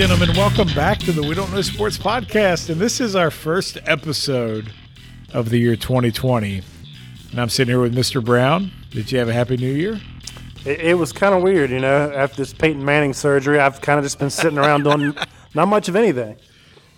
gentlemen, welcome back to the We Don't Know Sports podcast. And this is our first episode of the year 2020. And I'm sitting here with Mr. Brown. Did you have a happy new year? It, it was kind of weird, you know. After this Peyton Manning surgery, I've kind of just been sitting around doing not much of anything.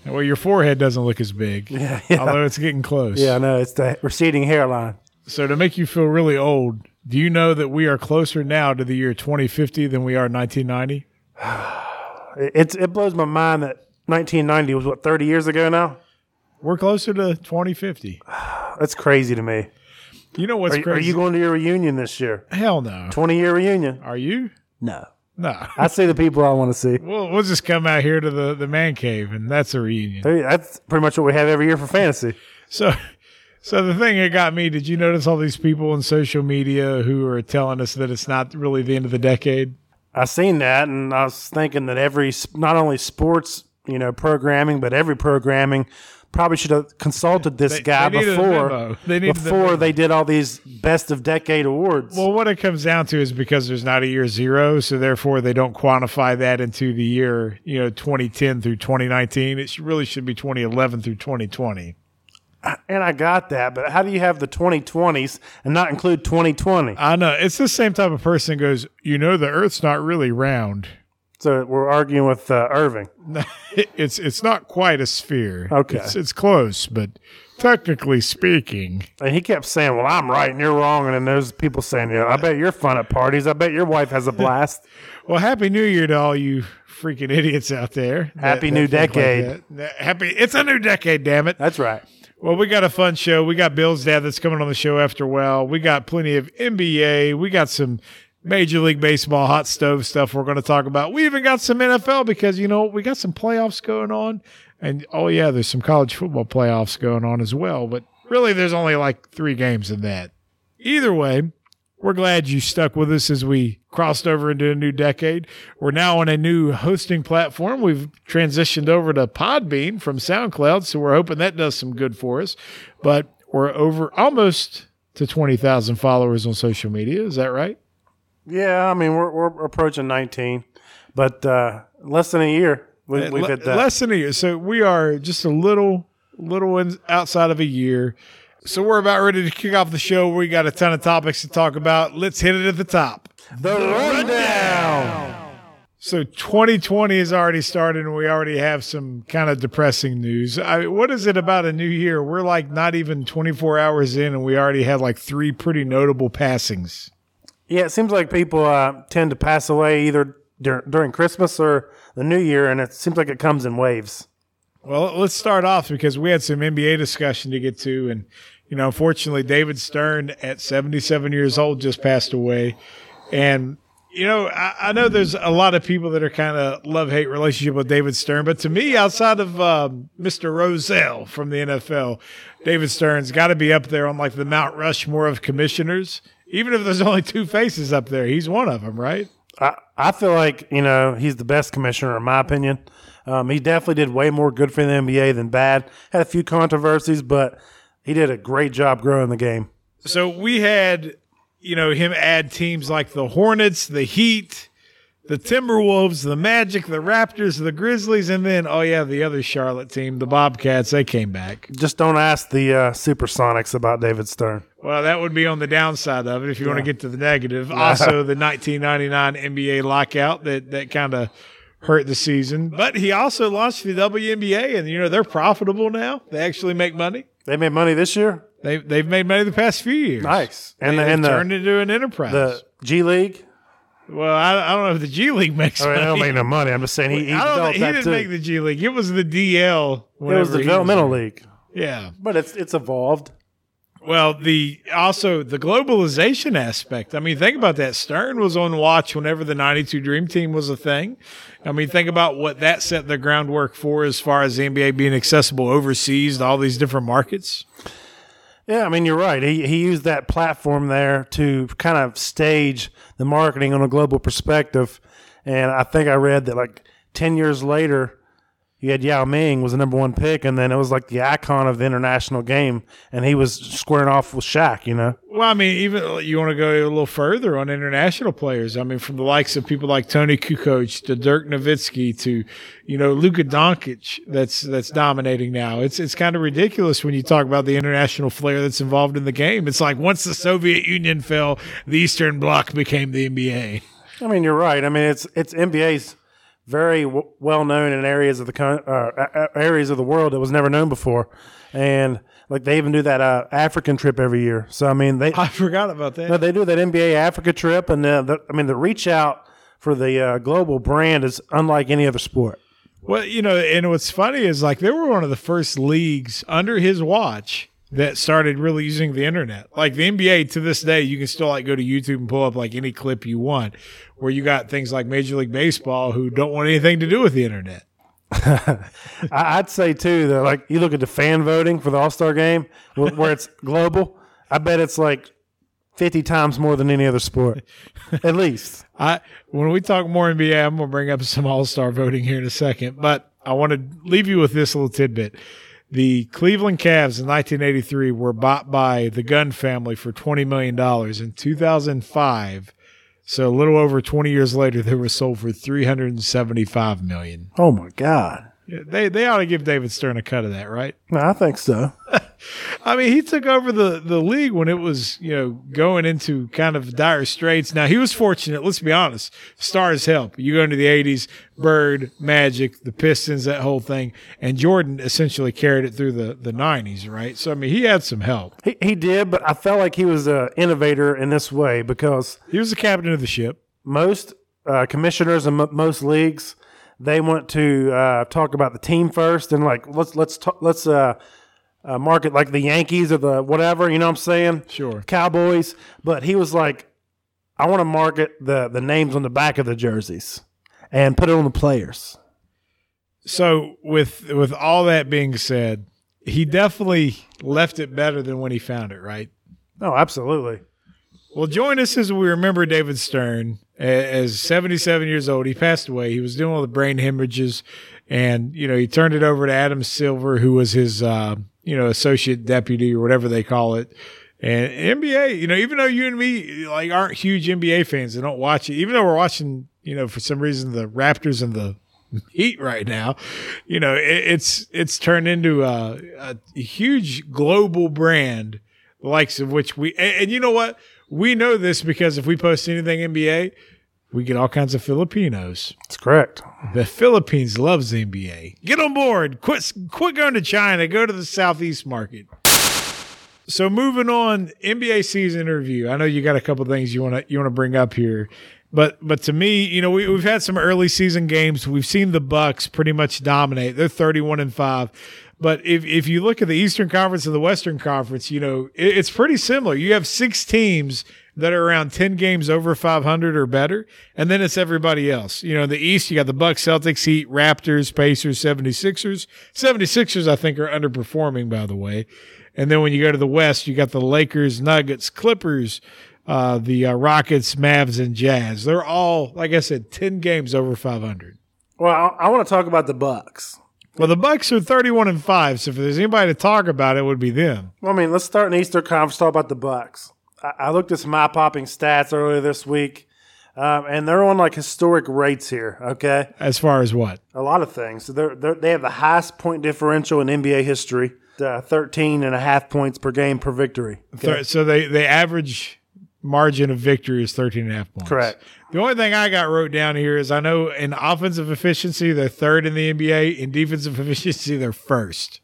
Well, your forehead doesn't look as big, Yeah, yeah. although it's getting close. Yeah, I know. It's the receding hairline. So, to make you feel really old, do you know that we are closer now to the year 2050 than we are 1990? It, it's, it blows my mind that 1990 was, what, 30 years ago now? We're closer to 2050. That's crazy to me. You know what's Are, are you going to your reunion this year? Hell no. 20 year reunion? Are you? No. No. I see the people I want to see. We'll, we'll just come out here to the, the man cave, and that's a reunion. That's pretty much what we have every year for fantasy. So, so the thing that got me, did you notice all these people on social media who are telling us that it's not really the end of the decade? I seen that, and I was thinking that every not only sports, you know, programming, but every programming probably should have consulted this They- guy they before. They before they did all these best of decade awards. Well, what it comes down to is because there's not a year zero, so therefore they don't quantify that into the year, you know, 2010 through 2019. It should, really should be 2011 through 2020. And I got that, but how do you have the 2020s and not include 2020? I know it's the same type of person goes, you know, the Earth's not really round. So we're arguing with uh, Irving. It's it's not quite a sphere. Okay. it's, it's close, but technically speaking, And he kept saying, "Well, I'm right and you're wrong." And then there's people saying, "Yeah, I bet you're fun at parties. I bet your wife has a blast." Well, happy New Year to all you freaking idiots out there. Happy new think like decade. that. Happy! It's a new decade. Damn it! That's right. Well, we got a fun show. We got Bill's dad that's coming on the show after well. We got plenty of NBA. We got some Major League Baseball hot stove stuff we're going to talk about. We even got some NFL because you know we got some playoffs going on, and oh yeah, there's some college football playoffs going on as well. But really, there's only like three games in that. Either way, we're glad you stuck with us as we crossed over into a new decade. We're now on a new hosting platform. We've transitioned over to Podbean from SoundCloud, so we're hoping that does some good for us. But we're over almost to 20,000 followers on social media. Is that right? Yeah, I mean we're we're approaching 19, but uh, less than a year. We, we've hit that. Less than a year. So we are just a little, little in, outside of a year. So we're about ready to kick off the show. We got a ton of topics to talk about. Let's hit it at the top. the rundown. So 2020 has already started, and we already have some kind of depressing news. I, what is it about a new year? We're like not even 24 hours in, and we already had like three pretty notable passings. Yeah, it seems like people uh, tend to pass away either dur- during Christmas or the New Year, and it seems like it comes in waves. Well, let's start off because we had some NBA discussion to get to, and you know, unfortunately, David Stern at 77 years old just passed away, and you know, I, I know there's a lot of people that are kind of love hate relationship with David Stern, but to me, outside of um, Mr. Rozelle from the NFL, David Stern's got to be up there on like the Mount Rushmore of commissioners. Even if there's only two faces up there, he's one of them, right? I, I feel like you know he's the best commissioner in my opinion. Um, he definitely did way more good for the NBA than bad. Had a few controversies, but he did a great job growing the game. So we had, you know, him add teams like the Hornets, the Heat, the Timberwolves, the Magic, the Raptors, the Grizzlies, and then oh yeah, the other Charlotte team, the Bobcats. They came back. Just don't ask the uh, Supersonics about David Stern. Well, that would be on the downside of it. If you want to get to the negative, also the 1999 NBA lockout that that kind of hurt the season. But he also launched the WNBA, and you know they're profitable now. They actually make money. They made money this year. They they've made money the past few years. Nice. And And the, and the, turned into an enterprise. the G League. well, I, I don't know if the G League makes I mean, money. they don't make no money. I'm just saying he, he I don't think, he didn't too. make the G League. It was the DL. it was the developmental league, Yeah. but it's it's evolved. Well, the also the globalization aspect. I mean, think about that. Stern was on watch whenever the '92 Dream Team was a thing. I mean, think about what that set the groundwork for as far as the NBA being accessible overseas to all these different markets. Yeah, I mean you're right. He he used that platform there to kind of stage the marketing on a global perspective, and I think I read that like ten years later, you had Yao Ming was the number one pick, and then it was like the icon of the international game, and he was squaring off with Shaq. You know, Well, I mean, even uh, you want to go a little further on international players. I mean, from the likes of people like Toni Kukoc to Dirk Nowitzki to, you know, Luka Doncic. That's that's dominating now. It's it's kind of ridiculous when you talk about the international flair that's involved in the game. It's like once the Soviet Union fell, the Eastern Bloc became the NBA. I mean, you're right. I mean, it's it's NBA's very w- well known in areas of the con- uh, areas of the world that was never known before, and like they even do that uh, African trip every year. So I mean, they I forgot about that. no, they do that NBA Africa trip, and uh, the, I mean the reach out for the uh, global brand is unlike any other sport. Well, you know, and what's funny is like they were one of the first leagues under his watch that started really using the internet. Like the NBA to this day, you can still like go to YouTube and pull up like any clip you want, where you got things like Major League Baseball who don't want anything to do with the internet. I'd say too that like you look at the fan voting for the All Star game where, where it's global. I bet it's like fifty times more than any other sport, at least. I when we talk more NBA, I'm gonna bring up some All Star voting here in a second, but I want to leave you with this little tidbit. The Cleveland Cavs in 1983 were bought by the Gund family for 20 million dollars in 2005. So a little over 20 years later, they were sold for 375 million. Oh my god! Yeah, They they ought to give David Stern a cut of that, right? No, I think so. I mean, he took over the, the league when it was, you know, going into kind of dire straits. Now, he was fortunate, let's be honest. Stars help. You go into the 80s, Bird, Magic, the Pistons, that whole thing. And Jordan essentially carried it through the, the 90s, right? So, I mean, he had some help. He he did, but I felt like he was an innovator in this way because He was the captain of the ship. most uh, commissioners and m- most leagues they want to uh, talk about the team first and like let's let's ta- let's uh, uh, market like the Yankees or the whatever you know what I'm saying Sure. Cowboys but he was like I want to market the the names on the back of the jerseys and put it on the players So, with with all that being said, he definitely left it better than when he found it, right? oh absolutely Well, join us as we remember David Stern as 77 years old. He passed away. He was doing all the brain hemorrhages, and you know he turned it over to Adam Silver, who was his uh, you know associate deputy or whatever they call it. And NBA, you know, even though you and me like aren't huge NBA fans and don't watch it, even though we're watching, you know, for some reason the Raptors and the Heat right now, you know, it, it's it's turned into a, a huge global brand, the likes of which we and, and you know what we know this because if we post anything NBA, we get all kinds of Filipinos. that's correct The Philippines loves the NBA. Get on board. Quit quit going to China. Go to the Southeast market. So moving on, NBA season review. I know you got a couple things you want to you want to bring up here, but but to me, you know, we, we've had some early season games. We've seen the Bucks pretty much dominate. They're thirty one and five. But if if you look at the Eastern Conference and the Western Conference, you know, it, it's pretty similar. You have six teams that are around 10 games over 500 or better and then it's everybody else. You know in the east you got the bucks celtics heat raptors pacers 76ers 76ers i think are underperforming by the way. And then when you go to the west you got the lakers nuggets clippers uh, the uh, rockets mavs and jazz. They're all like i said 10 games over 500 well I, I want to talk about the Bucks well the bucks are 31 and 5 so if there's anybody to talk about it would be them Well, I mean, let's start an Easter Conference. Talk about the Bucks. I, I looked at some eye popping stats earlier this week, um, and they're on like historic rates here. Okay, as far as what a lot of things. So they're, they're, they have the highest point differential in NBA history. Uh, 13 and a half points per game per victory. Okay? So they they average margin of victory is 13 and a half points. Correct. The only thing I got wrote down here is I know in offensive efficiency they're third in the NBA. In defensive efficiency they're first.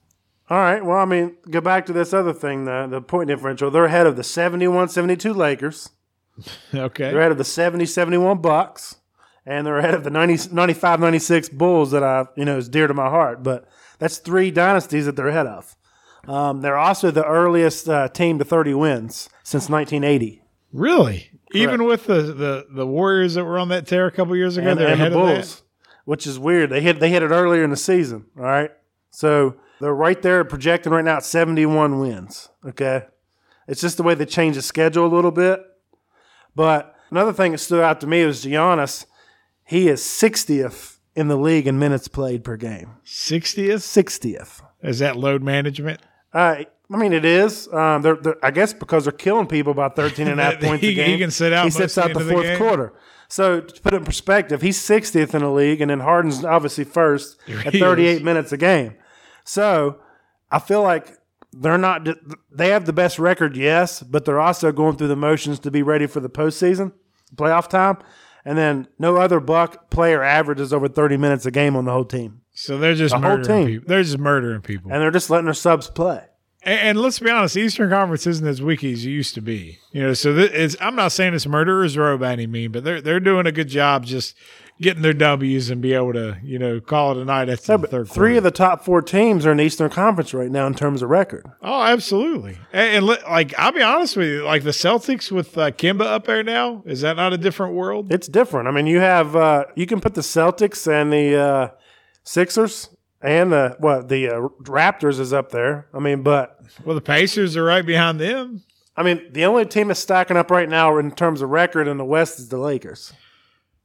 All right. Well, I mean, go back to this other thing, the, the point differential. They're ahead of the 71 72 Lakers. Okay. They're ahead of the 70 71 Bucks. And they're ahead of the 90, 95 96 Bulls that I, you know, is dear to my heart. But that's three dynasties that they're ahead of. Um, they're also the earliest uh, team to 30 wins since 1980. Really? Even with the, the the Warriors that were on that tear a couple years ago, and, they're and ahead the Bulls, which is weird. They hit they hit it earlier in the season. All right, so they're right there projecting right now at seventy one wins. Okay, it's just the way they changed the schedule a little bit. But another thing that stood out to me was Giannis. He is sixtieth in the league in minutes played per game. 60th? 60th. Is that load management? Uh, I mean, it is. Um, they're, they're, I guess because they're killing people by 13 and a half points He- a game. he can sit out He sits out the the end of the fourth game. quarter. So to put it in perspective, he's 60th in the league, and then Harden's obviously first at 38 is. minutes a game. So I feel like they're not. They have the best record, yes, but they're also going through the motions to be ready for the postseason, playoff time. And then no other Buck player averages over 30 minutes a game on the whole team, So they're just The whole murdering team. people. They're just murdering people. and they're just letting their subs play. And, and let's be honest, Eastern Conference isn't as weak as it used to be. You know, so th- I'm not saying it's murderers row by any mean, but they're they're doing a good job just getting their W's and be able to you know call it a night after the third Three quarter. of the top four teams are in the Eastern Conference right now in terms of record. oh, absolutely. And, and li- like I'll be honest with you, like the Celtics with uh, Kemba up there now, is that not a different world? It's different. I mean, you have uh, you can put the Celtics and the uh, Sixers and the what the uh, Raptors is up there. I mean, but Well, the Pacers are right behind them. I mean, the only team that's stacking up right now in terms of record in the West is the Lakers.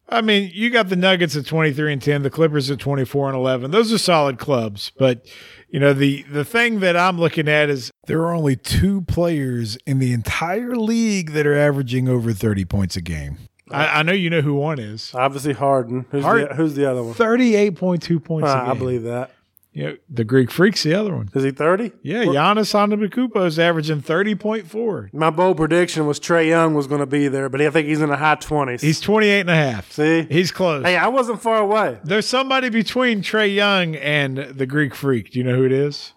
I mean, you got the Nuggets at 23 and 10, the Clippers at 24 and 11. Those are solid clubs, but you know, the the thing that I'm looking at is there are only two players in the entire league that are averaging over 30 points a game. I, I know you know who one is. Obviously, Harden. Who's, the, who's the other one? 38.2 points a Ah, game. I believe that. You know, the Greek Freak's the other one. Is he thirty? Yeah, Giannis Antetokounmpo is averaging 30.4. My bold prediction was Trae Young was going to be there, but I think he's in the high twenties. He's 28 and a half. See? He's close. Hey, I wasn't far away. There's somebody between Trae Young and the Greek Freak. Do you know who it is?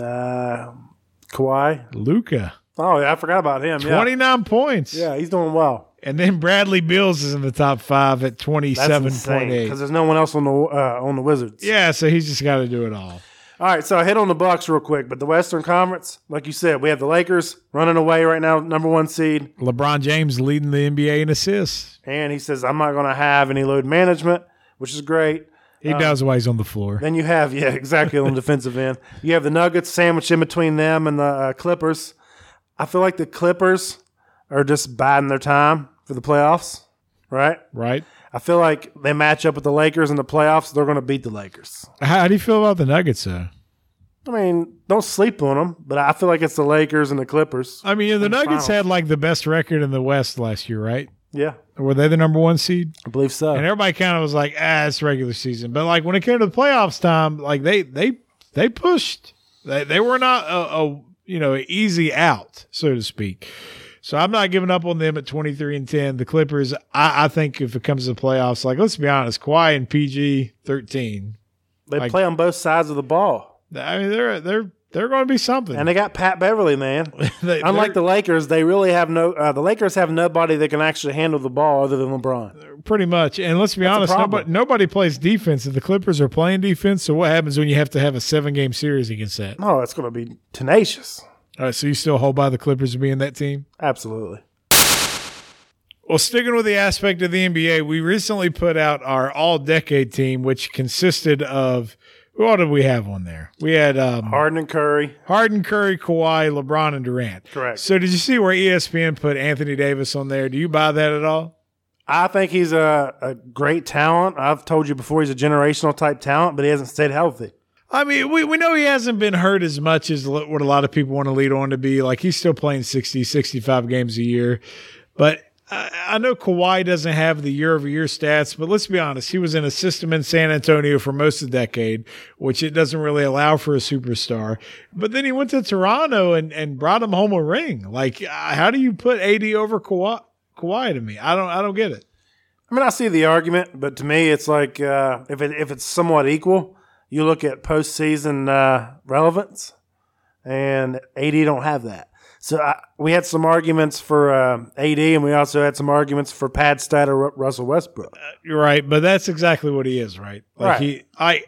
Uh, Kawhi. Luka. Oh, yeah, I forgot about him. Yeah. 29 points. Yeah, he's doing well. And then Bradley Beal's is in the top five at twenty seven point eight. because there's no one else on the uh, on the Wizards. Yeah, so he's just got to do it all. All right, so I hit on the Bucks real quick, but the Western Conference, like you said, we have the Lakers running away right now, number one seed, LeBron James leading the NBA in assists. and he says I'm not going to have any load management, which is great. He does while he's on the floor. Then you have yeah, exactly on the defensive end. You have the Nuggets sandwiched in between them and the uh, Clippers. I feel like the Clippers are just biding their time for the playoffs, right? Right? I feel like they match up with the Lakers in the playoffs. They're going to beat the Lakers. How, how do you feel about the Nuggets, though? I mean, don't sleep on them, but I feel like it's the Lakers and the Clippers. I mean, the Nuggets had like the best record in the West last year, right? Yeah, Were they the number one seed? I believe so. And everybody kind of was like, ah, it's regular season. But like when it came to the playoffs time, like they they they pushed. They they were not a, a you know easy out, so to speak. So I'm not giving up on them at 23 and 10. The Clippers, I, I think if it comes to the playoffs, like let's be honest, Kawhi and PG 13. They Like- play on both sides of the ball, I mean, they're they're they're going to be something. and they got Pat Beverley, man. They- Unlike the Lakers, they really have no. Uh, the Lakers have nobody that can actually handle the ball other than LeBron. pretty much. And let's be a honest, nobody, nobody plays defense. If the Clippers are playing defense, so what happens when you have to have a seven game series against that? Oh, it's going to be tenacious. All right, so you still hold by the Clippers being that team? Absolutely. Well, sticking with the aspect of the NBA, we recently put out our all decade team, which consisted of who all did we have on there? We had um, Harden and Curry. Harden, Curry, Kawhi, LeBron, and Durant. Correct. So, did you see where ESPN put Anthony Davis on there? Do you buy that at all? I think he's a, a great talent. I've told you before he's a generational type talent, but he hasn't stayed healthy. I mean, we, we know he hasn't been hurt as much as what a lot of people want to lead on to be. Like, he's still playing 60, 65 games a year. But I, I know Kawhi doesn't have the year over year stats, but let's be honest. He was in a system in San Antonio for most of the decade, which it doesn't really allow for a superstar. But then he went to Toronto and, and brought him home a ring. Like, uh, how do you put AD over Kawhi, Kawhi to me? I don't, I don't get it. I mean, I see the argument, but to me, it's like uh, if it, if it's somewhat equal, you look at postseason uh, relevance, and AD don't have that. So I, we had some arguments for uh, AD, and we also had some arguments for Pad Stat or Ru- Russell Westbrook. You're right, but that's exactly what he is, right? Like Right. he, I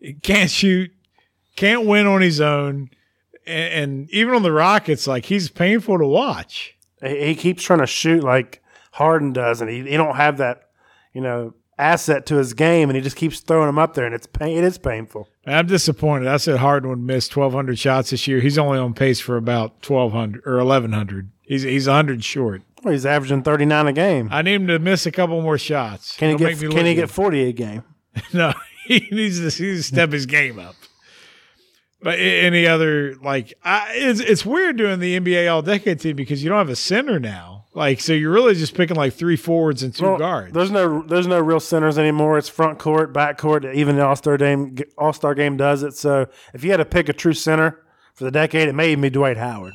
he can't shoot, can't win on his own, and, and even on the Rockets, like he's painful to watch. He, he keeps trying to shoot like Harden does, and he, he don't have that, you know, asset to his game, and he just keeps throwing them up there, and it's pain, it is painful. I'm disappointed. I said Harden would miss 1,200 shots this year. He's only on pace for about 1,200 or 1,100. He's he's 100 short. Well, he's averaging thirty nine a game. I need him to miss a couple more shots. Can he get Can he good. get forty a game? no, he needs to, he needs to step his game up. But any other like, I, it's it's weird doing the NBA All Decade team because you don't have a center now. Like, so you're really just picking like three forwards and two Well, guards. There's no there's no real centers anymore. It's front court, back court. Even the All Star game All Star game does it. So if you had to pick a true center for the decade, it may even be Dwight Howard.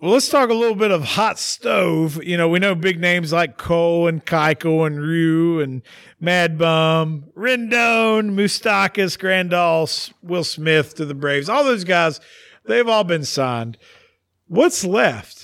Well, let's talk a little bit of hot stove. You know, we know big names like Cole and Keuchel and Ryu and Mad Bum, Rendon, Moustakas, Grandal, Will Smith to the Braves. All those guys, they've all been signed. What's left?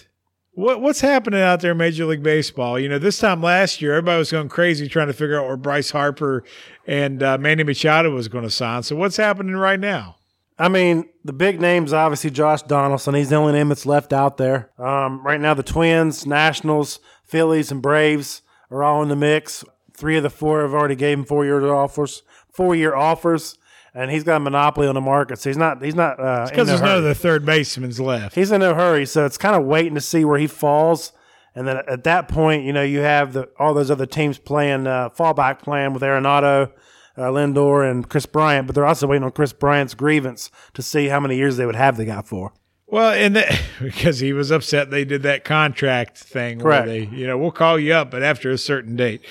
What what's happening out there in Major League Baseball? You know, this time last year, everybody was going crazy trying to figure out where Bryce Harper and uh, Manny Machado was going to sign. So what's happening right now? I mean, the big names obviously Josh Donaldson. He's the only name that's left out there. Um, right now, the Twins, Nationals, Phillies, and Braves are all in the mix. Three of the four have already gave him four year offers. Four year offers, and he's got a monopoly on the market. So he's not. He's not. Uh, Because no there's no other third baseman's left. He's in no hurry, so it's kind of waiting to see where he falls. And then at that point, you know, you have the all those other teams playing uh, fallback plan with Arenado, uh, Lindor, and Kris Bryant, but they're also waiting on Kris Bryant's grievance to see how many years they would have the guy for. Well, and that, because he was upset they did that contract thing Correct. where they, you know, we'll call you up, but after a certain date.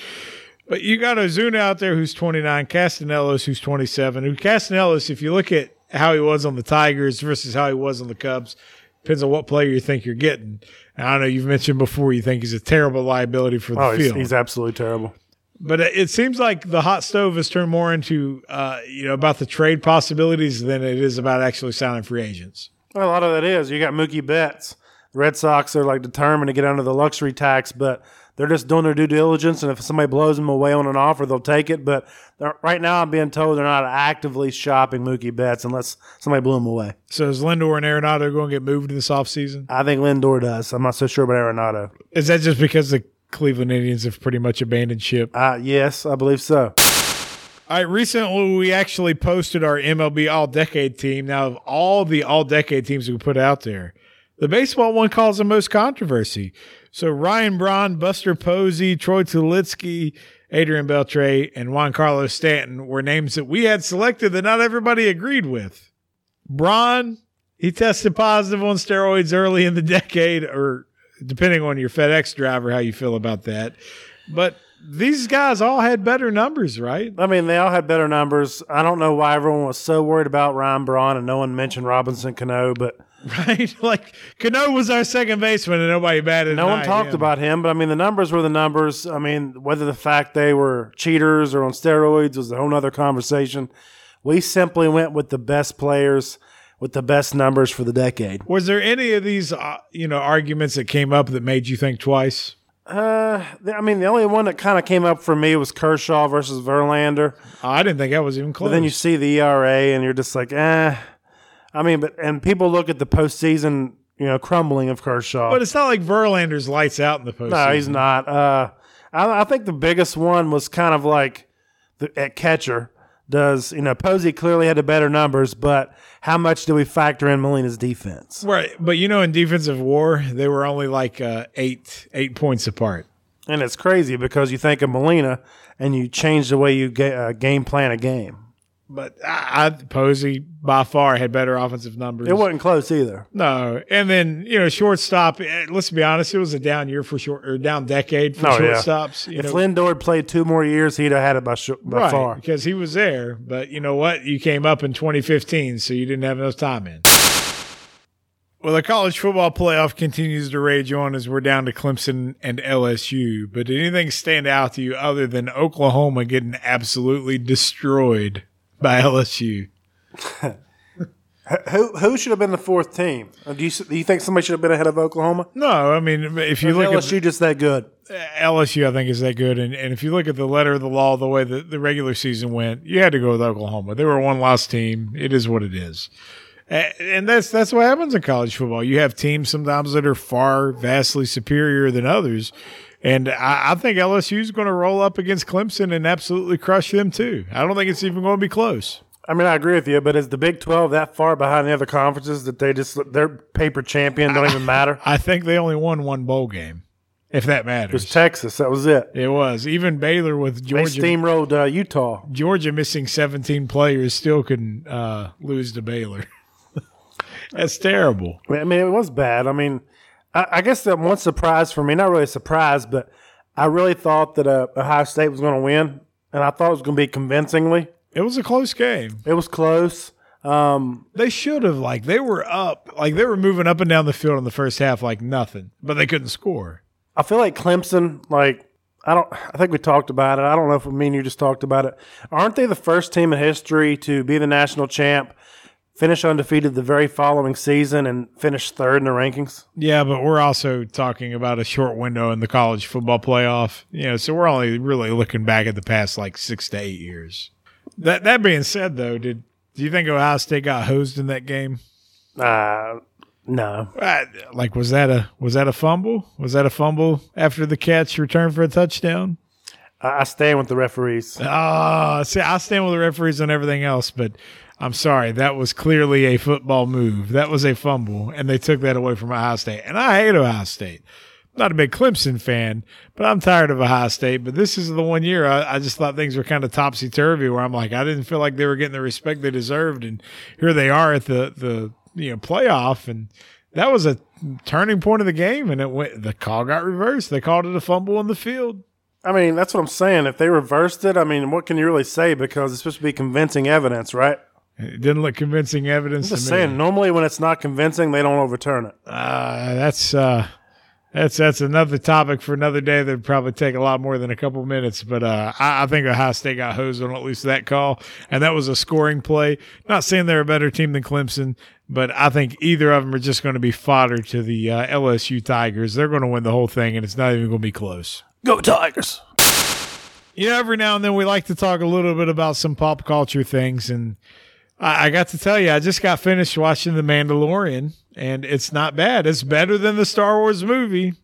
But you got Ozuna out there who's 29, Castellanos who's 27. Who Castellanos, if you look at how he was on the Tigers versus how he was on the Cubs, depends on what player you think you're getting. And I know you've mentioned before you think he's a terrible liability for the Oh, he's, field. he's absolutely terrible. But it it seems like the hot stove has turned more into, uh, you know, about the trade possibilities than it is about actually signing free agents. Well, a lot of that is you got Mookie Betts. Red Sox are like determined to get under the luxury tax, but they're just doing their due diligence. And if somebody blows them away on an offer, they'll take it. But right now, I'm being told they're not actively shopping Mookie Betts unless somebody blew him away. So is Lindor and Arenado going to get moved this offseason? I think Lindor does. I'm not so sure about Arenado. Is that just because the Cleveland Indians have pretty much abandoned ship? Uh, yes, I believe so. All right, recently we actually posted our MLB All Decade team. Now, of all the All Decade teams we put out there, the baseball one caused the most controversy. So Ryan Braun, Buster Posey, Troy Tulowitzki, Adrian Beltre, and Giancarlo Stanton were names that we had selected that not everybody agreed with. Braun, he tested positive on steroids early in the decade, or depending on your FedEx driver, how you feel about that. But these guys all had better numbers, right? I mean, they all had better numbers. I don't know why everyone was so worried about Ryan Braun and no one mentioned Robinson Cano, but right? Like Cano was our second baseman, and nobody batted. no one talked him. about him. But I mean, the numbers were the numbers. I mean, whether the fact they were cheaters or on steroids was a whole other conversation. We simply went with the best players with the best numbers for the decade. Was there any of these, uh, you know, arguments that came up that made you think twice? Uh, I mean, the only one that kind of came up for me was Kershaw versus Verlander. I didn't think that was even close. But then you see the ERA and you're just like, eh. I mean, but and people look at the postseason, you know, crumbling of Kershaw. but it's not like Verlander's lights out in the postseason. no, he's not. Uh, I, I think the biggest one was kind of like the, at catcher. Does you know Posey clearly had the better numbers, but how much do we factor in Molina's defense? right. But you know, in defensive war, they were only like uh, eight eight points apart. And it's crazy because you think of Molina and you change the way you ga- uh, game plan a game. But I, I Posey by far had better offensive numbers. It wasn't close either. No, and then you know, shortstop. eh, Let's be honest, it was a down year for short or down decade for Oh, yeah. shortstops. You If know, Lindor played two more years, he'd have had it by, sh- by right, far. because he was there. But you know what? You came up in 2015, so you didn't have enough time in. Well, the college football playoff continues to rage on as we're down to Clemson and LSU. But did anything stand out to you other than Oklahoma getting absolutely destroyed by LSU? Who who should have been the fourth team? Uh, Do you do you think somebody should have been ahead of Oklahoma? No, I mean if you look at LSU just that good? LSU, I think is that good, and and if you look at the letter of the law, the way that the regular season went, you had to go with Oklahoma. They were a one loss team. It is what it is, and that's that's what happens in college football. You have teams sometimes that are far vastly superior than others, and I, I think LSU is going to roll up against Clemson and absolutely crush them too. I don't think it's even going to be close. I mean, I agree with you, but is the Big Twelve that far behind the other conferences that they just their paper champion don't even matter? I think they only won one bowl game. if that matters. It was. Texas. That was it. It was even Baylor with They Georgia. steamrolled uh, Utah. Georgia missing 17 players still couldn't uh, lose to Baylor. That's terrible. I mean, it was bad. I mean, I, I guess that one surprise for me, not really a surprise, but I really thought that uh, Ohio State was going to win, and I thought it was going to be convincingly. It was a close game. It was close. Um, They should have like they were up, like they were moving up and down the field in the first half like nothing, but they couldn't score. I feel like Clemson, like, I don't, I think we talked about it. I don't know if me and you just talked about it. Aren't they the first team in history to be the national champ, finish undefeated the very following season, and finish third in the rankings? Yeah, but we're also talking about a short window in the college football playoff. You know, so we're only really looking back at the past like six to eight years. That that being said, though, did do you think Ohio State got hosed in that game? Uh, no. Uh, Like, was that a was that a fumble? Was that a fumble after the catch return for a touchdown? I, I stand with the referees. Ah, see, I stand with the referees on everything else, but I'm sorry, that was clearly a football move. That was a fumble, and they took that away from Ohio State. And I hate Ohio State. Not a big Clemson fan, but I'm tired of Ohio State. But this is the one year I, I just thought things were kind of topsy turvy, where I'm like, I didn't feel like they were getting the respect they deserved, and here they are at the the you know playoff, and that was a turning point of the game, and it went. The call got reversed. They called it a fumble on the field. I mean, that's what I'm saying. If they reversed it, I mean, what can you really say? Because it's supposed to be convincing evidence, right? It didn't look convincing evidence. Just to me. saying, normally when it's not convincing, they don't overturn it. Uh, that's uh, that's that's another topic for another day. That'd probably take a lot more than a couple minutes. But uh, I, I think Ohio State got hosed on at least that call, and that was a scoring play. Not saying they're a better team than Clemson, but I think either of them are just going to be fodder to the uh, LSU Tigers. They're going to win the whole thing, and it's not even going to be close. Go Tigers! You know, every now and then we like to talk a little bit about some pop culture things, and I, I got to tell you, I just got finished watching The Mandalorian, and it's not bad. It's better than the Star Wars movie,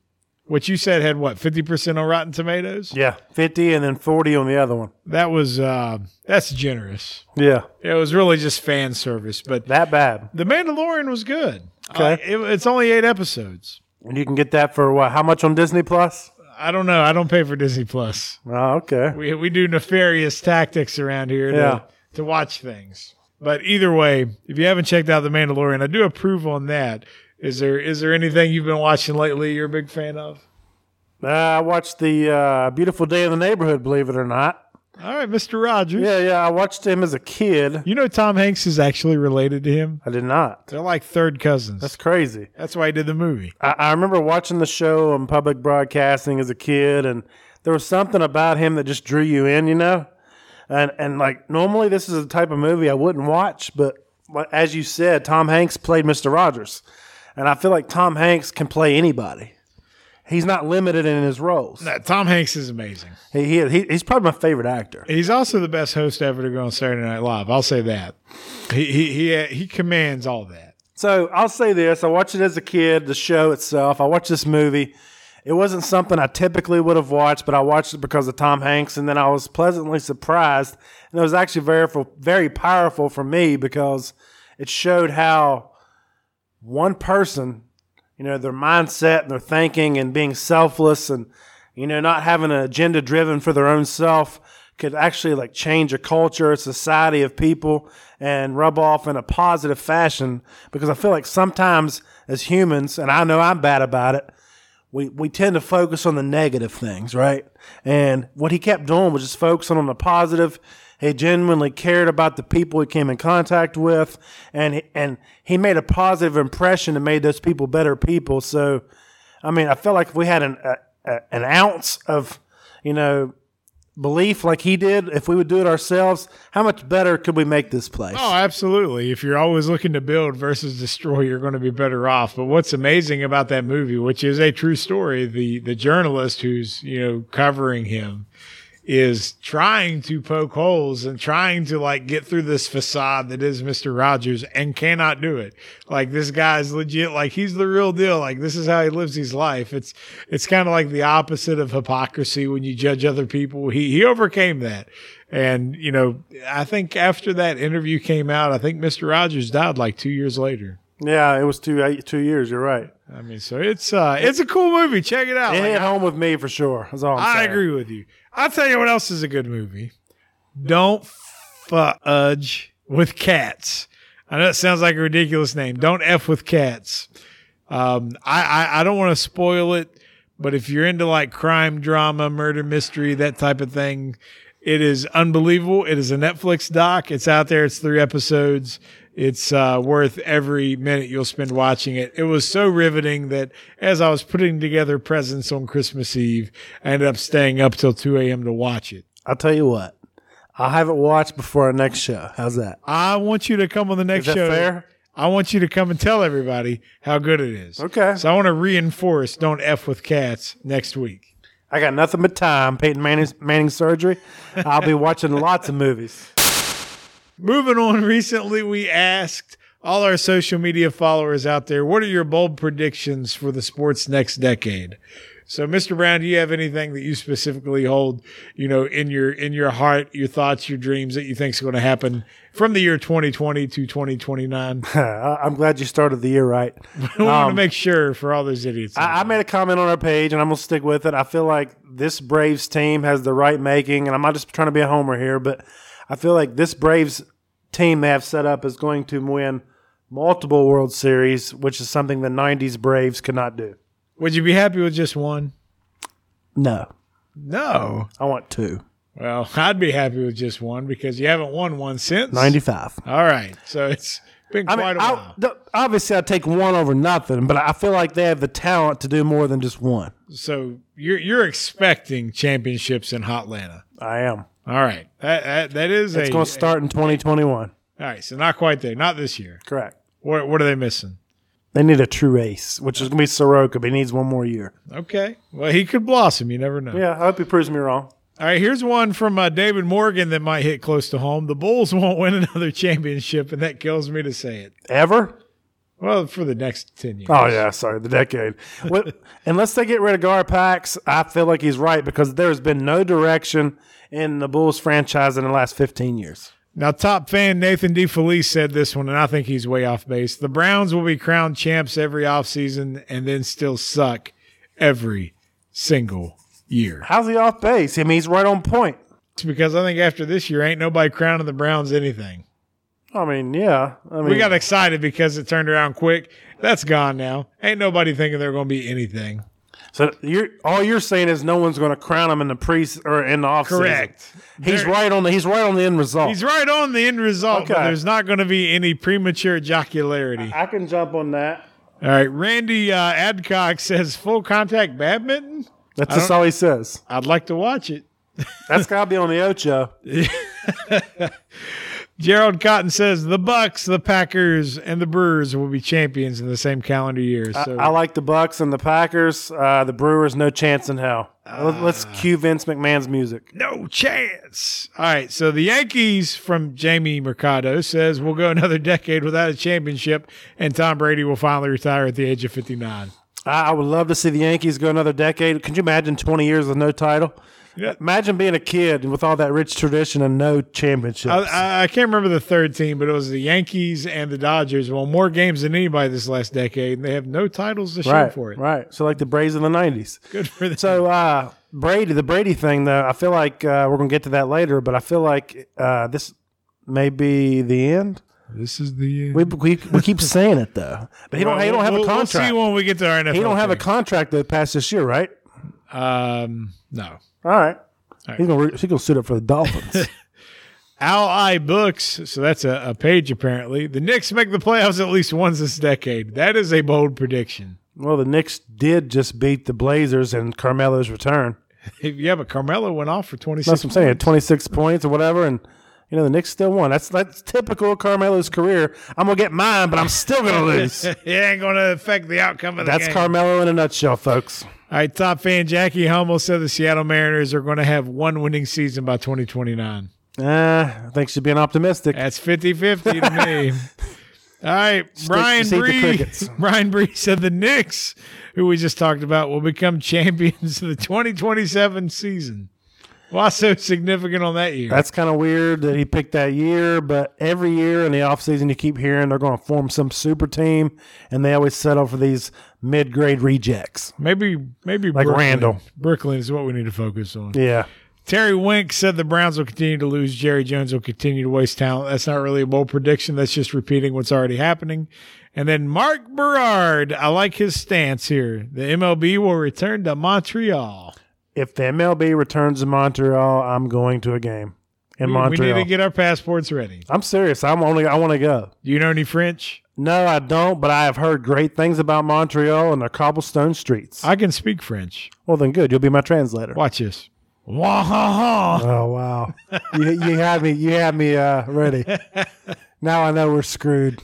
which you said had what fifty percent on Rotten Tomatoes. Yeah, 50 and then 40 on the other one. That was uh, that's generous. Yeah, It was really just fan service, but that bad. The Mandalorian was good. Okay. Uh, it- it's only eight episodes. And you can get that for what? How much on Disney Plus? I don't know. I don't pay for Disney Plus. Oh, okay. We we do nefarious tactics around here to, Yeah. to watch things. But either way, if you haven't checked out The Mandalorian, I do approve on that. Is there is there anything you've been watching lately you're a big fan of? Uh, I watched the uh, Beautiful Day in the Neighborhood, believe it or not. All right, Mr. Rogers. Yeah, yeah. I watched him as a kid. You know Tom Hanks is actually related to him. I did not. They're like third cousins. That's crazy. That's, why he did the movie. I, I remember watching the show on public broadcasting as a kid, and there was something about him that just drew you in, you know. And and like normally, this is a type of movie I wouldn't watch, but as you said, Tom Hanks played Mister Rogers, and I feel like Tom Hanks can play anybody. He's not limited in his roles. Nah, Tom Hanks is amazing. He, he, he he's probably my favorite actor. He's also the best host ever to go on Saturday Night Live. I'll say that. He he he, uh, he commands all that. So I'll say this: I watched it as a kid, the show itself. I watched this movie. It wasn't something I typically would have watched, but I watched it because of Tom Hanks, and then I was pleasantly surprised. And it was actually very, very powerful for me because it showed how one person, you know, their mindset and their thinking and being selfless and you know not having an agenda driven for their own self could actually like change a culture, a society of people, and rub off in a positive fashion. Because I feel like sometimes as humans, and I know I'm bad about it, we, we tend to focus on the negative things, right? And what he kept doing was just focusing on the positive. He genuinely cared about the people he came in contact with, and and he made a positive impression and made those people better people. So, I mean, I felt like if we had an a, a, an ounce of, you know, belief like he did, if we would do it ourselves, how much better could we make this place? Oh, absolutely. If you're always looking to build versus destroy, you're going to be better off. But what's amazing about that movie, which is a true story, the the journalist who's, you know, covering him is trying to poke holes and trying to like get through this facade that is Mr. Rogers and cannot do it. Like this guy's legit, like he's the real deal. Like this is how he lives his life. It's it's kind of like the opposite of hypocrisy when you judge other people. He he overcame that. And, you know, I think after that interview came out, I think Mr. Rogers died like two years later. Yeah, it was two eight, two years. You're right. I mean, so it's uh, it's a cool movie. Check it out. It Like, hit home with me for sure. That's all I'm I saying. agree with you. I'll tell you what else is a good movie. Don't fudge with cats. I know it sounds like a ridiculous name. Don't f with cats. Um, I, I I don't want to spoil it, but if you're into like crime drama, murder mystery, that type of thing, it is unbelievable. It is a Netflix doc. It's out there. It's three episodes. It's uh, worth every minute you'll spend watching it. It was so riveting that as I was putting together presents on Christmas Eve, I ended up staying up till 2 a.m. to watch it. I'll tell you what. I'll have it watched before our next show. How's that? I want you to come on the next Is that show. fair? I want you to come and tell everybody how good it is. Okay. So I want to reinforce don't F with cats next week. I got nothing but time. Peyton Manning's, Manning surgery. I'll be watching lots of movies. Moving on, recently we asked all our social media followers out there, what are your bold predictions for the sport's next decade? So, Mr. Brown, do you have anything that you specifically hold, you know, in your in your heart, your thoughts, your dreams that you think is going to happen from the year 2020 to 2029? I- I'm glad you started the year right. I want to make sure for all those idiots. I, I made a comment on our page, and I'm gonna stick with it. I feel like this Braves team has the right making, and I'm not just trying to be a homer here, but I feel like this Braves team they have set up is going to win multiple World Series, which is something the '90s Braves could not do. Would you be happy with just one? No, No. I want two. Well, I'd be happy with just one because you haven't won one since. Ninety-five. All right. So it's been I quite mean, a I, while. the- obviously, I'd take one over nothing, but I feel like they have the talent to do more than just one. So you're you're expecting championships in Hotlanta. I am. All right. That that, that is It's going to start in 2021. All right. So not quite there. Not this year. Correct. What what are they missing? They need a true ace, which is going to be Soroka, but he needs one more year. Okay. Well, he could blossom. You never know. Yeah, I hope he proves me wrong. All right. Here's one from uh, David Morgan that might hit close to home. The Bulls won't win another championship, and that kills me to say it. Ever? Well, for the next ten years. Oh yeah, sorry, the decade. What- unless they get rid of Gar Pax, I feel like he's right because there has been no direction in the Bulls franchise in the last 15 years. Now, top fan Nathan DeFelice said this one, and I think he's way off base. The Browns will be crowned champs every offseason and then still suck every single year. How's he off base? I mean, he's right on point. It's because I think after this year, ain't nobody crowning the Browns anything. I mean, yeah. I mean, We got excited because it turned around quick. That's gone now. Ain't nobody thinking they're going to be anything. so you're all you're saying is no one's going to crown him in the pre or in the off Correct. He's There- right on the he's right on the end result. He's right on the end result, but Okay. there's not going to be any premature jocularity. I can jump on that. All right. Randy uh, Adcock says full contact badminton. That's just all he says. I'd like to watch it. That's got to be on the Ocho. Gerald Cotton says the Bucks, the Packers, and the Brewers will be champions in the same calendar year. So I like the Bucks and the Packers. Uh, the Brewers, no chance in hell. Let- Let's cue Vince McMahon's music. no chance. All right. So the Yankees from Jamie Mercado says we'll go another decade without a championship, and Tom Brady will finally retire at the age of 59. I I would love to see the Yankees go another decade. Could you imagine 20 years with no title? Yeah. Imagine being a kid with all that rich tradition and no championships. I, I, can't remember the third team, but it was the Yankees and the Dodgers. Won more games than anybody this last decade, and they have no titles to show for it. right. So like the Braves in the 90s. Good for them. So uh, Brady, the Brady thing, though, I feel like uh, we're gonna get to that later, but I feel like uh, this may be the end. this is the. We, we, we keep saying it though, but he don't he don't have We'll- a we'll contract. see when we get to our NFL. he don't have a contract that passed this year, right? Um, no. All right. right. He's gonna he's gonna suit up for the Dolphins. Owl Eye Books, so that's a, a page apparently. The Knicks make the playoffs at least once this decade. That is a bold prediction. well, the Knicks did just beat the Blazers and Carmelo's return. Yeah, but Carmelo went off for 26 That's what I'm saying. 26 points or whatever, and you know the Knicks still won. That's that's typical of Carmelo's career. I'm gonna get mine, but I'm still gonna lose. it ain't going to affect the outcome of the That's game. Carmelo in a nutshell, folks. All right, top fan Jackie Hummel said the Seattle Mariners are going to have one winning season by 2029. Uh, I think she's being optimistic. That's 50 50 to me. All right, Brian Bree. Brian Bree said the Knicks, who we just talked about, will become champions of the 2027 season. Why so significant on that year? That's kind of weird that he picked that year, but every year in the offseason you keep hearing they're going to form some super team, and they always settle for these mid grade rejects. maybe maybe Like Brooklyn. Randall. Brooklyn is what we need to focus on. Yeah. Terry Wink said the Browns will continue to lose. Jerry Jones will continue to waste talent. That's not really a bold prediction. That's just repeating what's already happening. And then Mark Berard, I like his stance here. The MLB will return to Montreal. If the MLB returns to Montreal, I'm going to a game in We- Montreal. We need to get our passports ready. I'm serious. I'm only. I want to go. Do you know any French? No, I don't. But I have heard great things about Montreal and their cobblestone streets. I can speak French. well, then good. You'll be my translator. Watch this. Wah-ha-ha. Oh wow! you, you had me. You had me uh, ready. now I know we're screwed.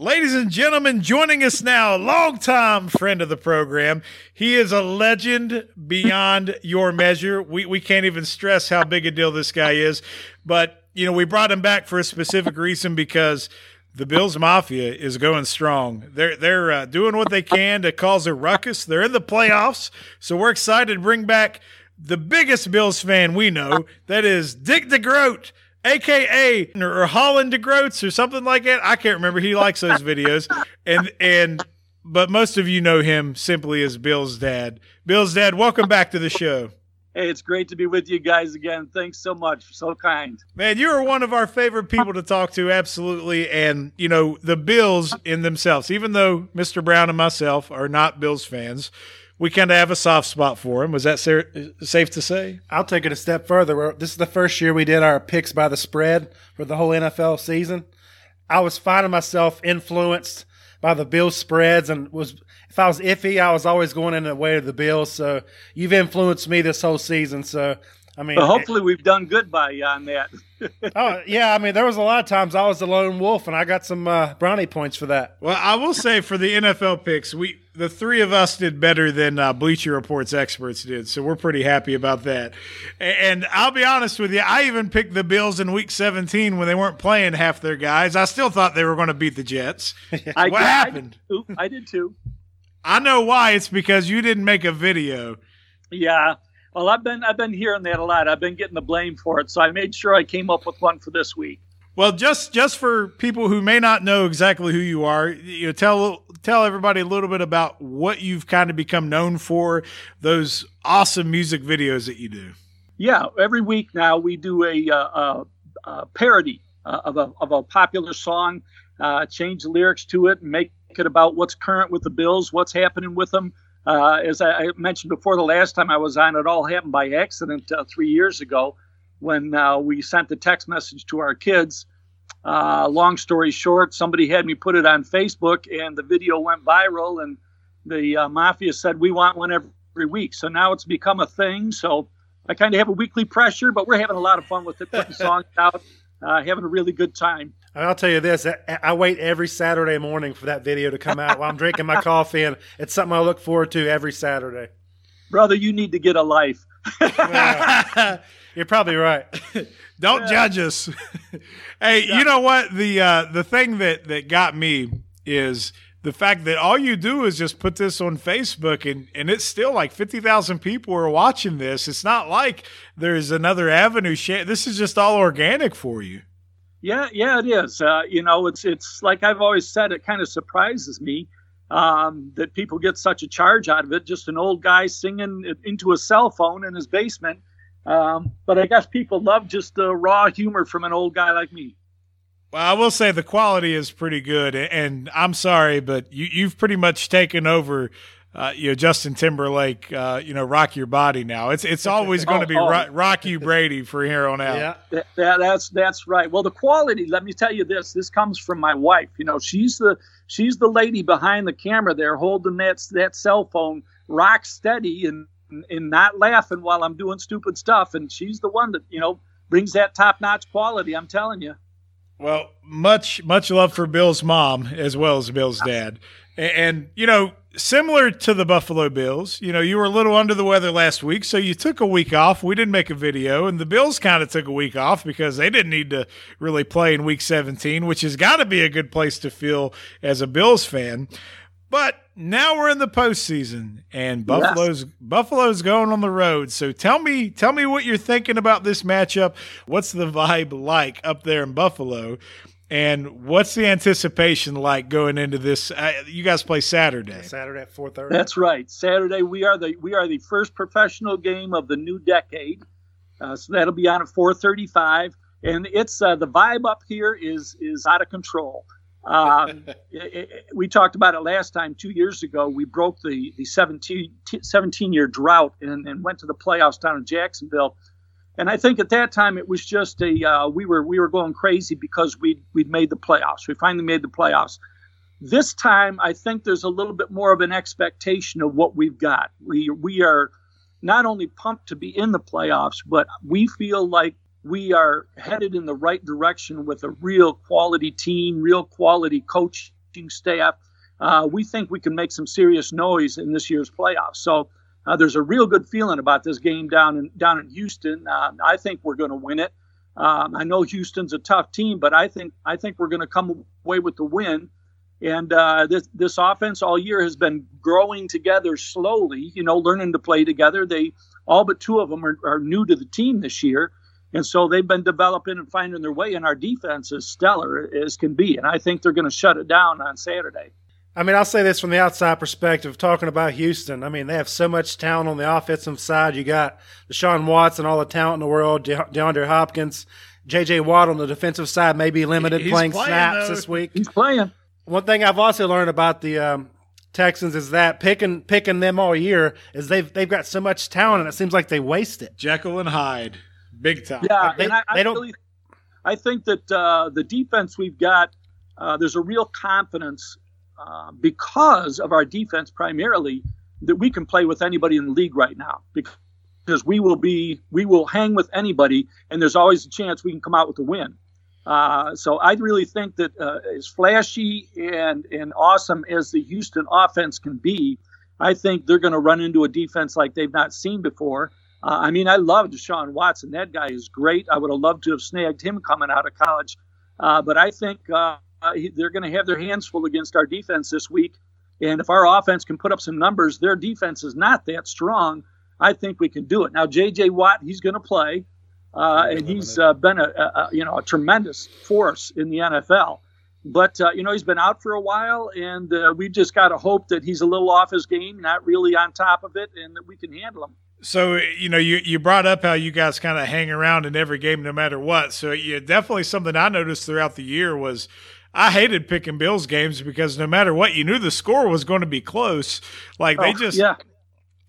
Ladies and gentlemen, joining us now, longtime friend of the program. He is a legend beyond your measure. We we can't even stress how big a deal this guy is. But you know, we brought him back for a specific reason because the Bills Mafia is going strong. They're they're uh, doing what they can to cause a ruckus. They're in the playoffs, so we're excited to bring back the biggest Bills fan we know. That is Dick DeGroat aka or Holland DeGroats or something like that. I can't remember. He likes those videos, and and but most of you know him simply as Bill's dad. Bill's dad, welcome back to the show. Hey, it's great to be with you guys again. Thanks so much. So kind. Man, you are one of our favorite people to talk to, absolutely. And, you know, the Bills in themselves, even though Mr. Brown and myself are not Bills fans, we kind of have a soft spot for him. Was that sa- safe to say? I'll take it a step further. This is the first year we did our picks by the spread for the whole NFL season. I was finding myself influenced by the Bills spreads, and was if I was iffy, I was always going in the way of the Bills. So you've influenced me this whole season. So I mean, But hopefully, we've done good by you on that. oh yeah, I mean, there was a lot of times I was the lone wolf, and I got some uh, brownie points for that. Well, I will say for the NFL picks, we the three of us did better than uh, Bleacher Report's experts did, so we're pretty happy about that. A- And I'll be honest with you, I even picked the Bills in Week 17 when they weren't playing half their guys. I still thought they were going to beat the Jets. I, What I happened? did. I did too. I know why. It's because you didn't make a video. Yeah. Well, I've been I've been hearing that a lot. I've been getting the blame for it, so I made sure I came up with one for this week. Well, just just for people who may not know exactly who you are, you know, tell tell everybody a little bit about what you've kind of become known for, those awesome music videos that you do. Yeah, every week now we do a, uh, uh, uh, parody uh, of a of a popular song, uh, change the lyrics to it, and make it about what's current with the Bills, what's happening with them. Uh, as I, I mentioned before, the last time I was on, it all happened by accident uh, three years ago when uh, we sent the text message to our kids. Uh, long story short, somebody had me put it on Facebook, and the video went viral, and the uh, mafia said we want one every week. So now it's become a thing. So I kind of have a weekly pressure, but we're having a lot of fun with it, putting songs out, uh, having a really good time. And I'll tell you this: I, I wait every Saturday morning for that video to come out while I'm drinking my coffee, and it's something I look forward to every Saturday. Brother, you need to get a life. You're probably right. Don't judge us. hey, you know what? The uh, the thing that that got me is the fact that all you do is just put this on Facebook and and it's still like 50,000 people are watching this. It's not like there's another avenue share. This is just all organic for you. Yeah, yeah, it is. Uh, you know, it's it's like I've always said. It kind of surprises me um, that people get such a charge out of it. Just an old guy singing into a cell phone in his basement. Um, but I guess people love just the raw humor from an old guy like me. Well, I will say the quality is pretty good, and I'm sorry, but you, you've pretty much taken over. Uh, you know Justin Timberlake, uh, you know Rock Your Body now. It's it's always going to be Oh, oh. Ro- Rock You Brady for here on out. Yeah. That, that, that's that's right. Well, the quality. Let me tell you this. This comes from my wife. You know, she's the she's the lady behind the camera there, holding that that cell phone rock steady and and not laughing while I'm doing stupid stuff. And she's the one that you know brings that top notch quality. I'm telling you. Well, much much love for Bill's mom as well as Bill's dad, and, and you know, similar to the Buffalo Bills, you know, you were a little under the weather last week, so you took a week off. We didn't make a video, and the Bills kind of took a week off because they didn't need to really play in Week 17, which has got to be a good place to feel as a Bills fan. But now we're in the postseason, and Buffalo's yes. Buffalo's going on the road. So tell me, tell me what you're thinking about this matchup. What's the vibe like up there in Buffalo? And what's the anticipation like going into this? Uh, you guys play Saturday. Saturday at four thirty. That's right. Saturday we are the we are the first professional game of the new decade. Uh, so that'll be on at four thirty five, and it's uh, the vibe up here is is out of control. Um, it, it, we talked about it last time two years ago. We broke the the 17, 17 year drought and, and went to the playoffs down in Jacksonville and I think at that time it was just a uh, we were we were going crazy because we we'd made the playoffs. We finally made the playoffs. This time I think there's a little bit more of an expectation of what we've got. We we are not only pumped to be in the playoffs, but we feel like we are headed in the right direction with a real quality team, real quality coaching staff. Uh, we think we can make some serious noise in this year's playoffs. So uh, there's a real good feeling about this game down in down in Houston. Uh, I think we're going to win it. Um, I know Houston's a tough team, but I think I think we're going to come away with the win. And uh, this this offense all year has been growing together slowly. You know, learning to play together. They all but two of them are, are new to the team this year, and so they've been developing and finding their way. And our defense is stellar as can be. And I think they're going to shut it down on Saturday. I mean, I'll say this from the outside perspective, talking about Houston. I mean, they have so much talent on the offensive side. You got Deshaun Watson, all the talent in the world, De- DeAndre Hopkins, J.J. Watt on the defensive side, maybe limited He's playing, playing snaps though. this week. He's playing. One thing I've also learned about the um, Texans is that picking picking them all year is they've they've got so much talent and it seems like they waste it. Jekyll and Hyde, big time. Yeah, they, and I, I, really, I think that uh, the defense we've got, uh, there's a real confidence uh, because of our defense primarily that we can play with anybody in the league right now because we will be we will hang with anybody and there's always a chance we can come out with a win. Uh, so I really think that uh, as flashy and and awesome as the Houston offense can be, I think they're going to run into a defense like they've not seen before. Uh, I mean, I love Deshaun Watson. That guy is great. I would have loved to have snagged him coming out of college. Uh, but I think uh, they're going to have their hands full against our defense this week. And if our offense can put up some numbers, their defense is not that strong. I think we can do it. Now, J.J. Watt, he's going to play, uh, and he's uh, been a, a, you know a tremendous force in the NFL. But uh, you know he's been out for a while, and uh, we just got to hope that he's a little off his game, not really on top of it, and that we can handle him. So you know, you you brought up how you guys kind of hang around in every game, no matter what. So yeah, definitely something I noticed throughout the year was I hated picking Bills games because no matter what, you knew the score was going to be close. Like they oh, just, yeah.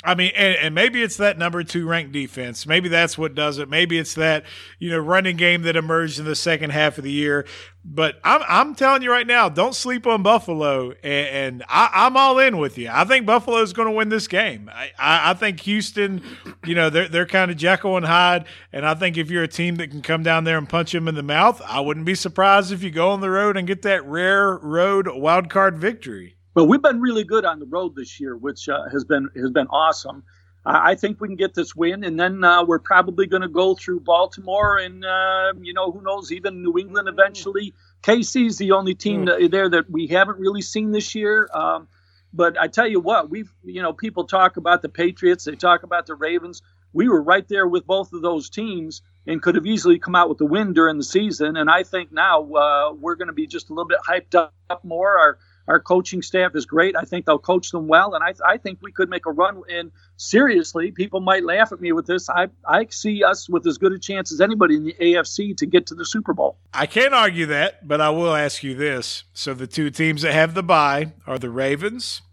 I mean, and, and, maybe it's that number two ranked defense. Maybe that's what does it. Maybe it's that you know running game that emerged in the second half of the year. But I'm I'm telling you right now, don't sleep on Buffalo, and, and I, am all in with you. I think Buffalo is going to win this game. I, I, I think Houston, you know, they're they're kind of Jekyll and Hyde, and I think if you're a team that can come down there and punch them in the mouth, I wouldn't be surprised if you go on the road and get that rare road wild card victory. Well, we've been really good on the road this year, which uh, has been has been awesome. I think we can get this win, and then uh, we're probably going to go through Baltimore and uh, you know who knows even New England eventually. KC's the only team mm. there that we haven't really seen this year. Um, but I tell you what, we've you know people talk about the Patriots, they talk about the Ravens. We were right there with both of those teams and could have easily come out with the win during the season. And I think now uh, we're going to be just a little bit hyped up, up more. Our our coaching staff is great. I think they'll coach them well, and I, I think we could make a run. And seriously, people might laugh at me with this. I, I see us with as good a chance as anybody in the AFC to get to the Super Bowl. I can't argue that, but I will ask you this. So the two teams that have the bye are the Ravens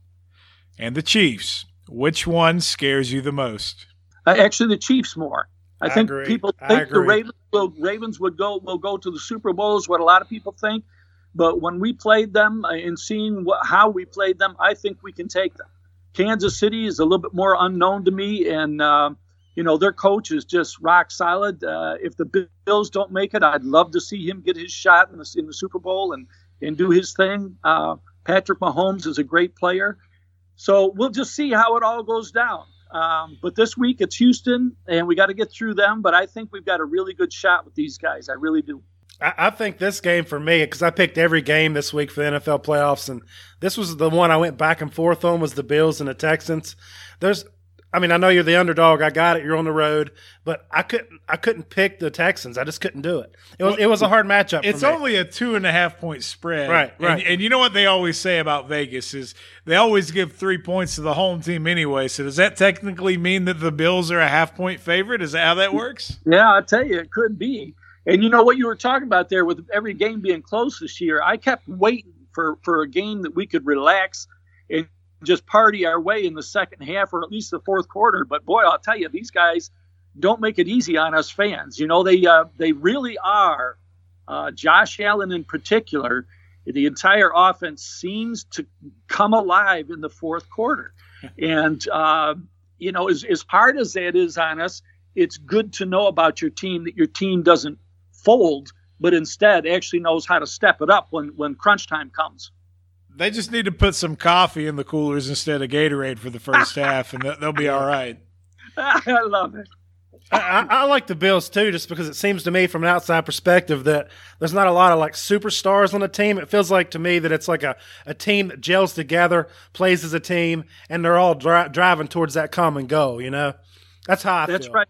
and the Chiefs. Which one scares you the most? Uh, actually, the Chiefs more. I, I think agree. people think the Ravens will, Ravens would go will go to the Super Bowl is what a lot of people think. But when we played them and uh, seeing what, how we played them, I think we can take them. Kansas City is a little bit more unknown to me, and uh, you know their coach is just rock solid. Uh, if the Bills don't make it, I'd love to see him get his shot in the, in the Super Bowl and and do his thing. Uh, Patrick Mahomes is a great player, so we'll just see how it all goes down. Um, but this week it's Houston, and we got to get through them. But I think we've got a really good shot with these guys. I really do. I, I think this game for me, because I picked every game this week for the NFL playoffs, and this was the one I went back and forth on was the Bills and the Texans. There's I mean, I know you're the underdog. I got it. You're on the road, but I couldn't. I couldn't pick the Texans. I just couldn't do it. It was. it was a hard matchup. It's only a two and a half point spread, right? Right. And, and, you know what they always say about Vegas is they always give three points to the home team anyway. So does that technically mean that the Bills are a half point favorite? Is that how that works? Yeah, I tell you, it could be. And you know what you were talking about there with every game being close this year. I kept waiting for for a game that we could relax and just party our way in the second half or at least the fourth quarter. But boy, I'll tell you, these guys don't make it easy on us fans. You know, they uh, they really are. Uh, Josh Allen in particular, the entire offense seems to come alive in the fourth quarter, and uh, you know, as as hard as that is on us, it's good to know about your team that your team doesn't fold, but instead actually knows how to step it up when when crunch time comes. They just need to put some coffee in the coolers instead of Gatorade for the first half, and they'll be all right. I love it. I, I, like the Bills too, just because it seems to me, from an outside perspective, that there's not a lot of like superstars on the team. It feels like to me that it's like a, a team that gels together, plays as a team, and they're all dri- driving towards that common goal. You know, that's how I that's feel. right,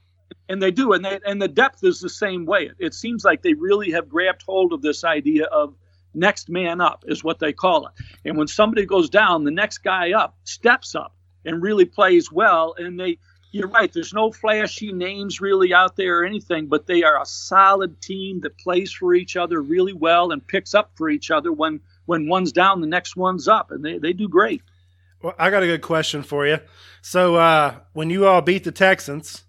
and they do, and they and the depth is the same way. It, seems like they really have grabbed hold of this idea of next man up is what they call it. And when somebody goes down, the next guy up steps up and really plays well. And they, you're right, there's no flashy names really out there or anything, but they are a solid team that plays for each other really well and picks up for each other when when one's down, the next one's up, and they, they do great. Well, I got a good question for you. So uh, when you all beat the Texans,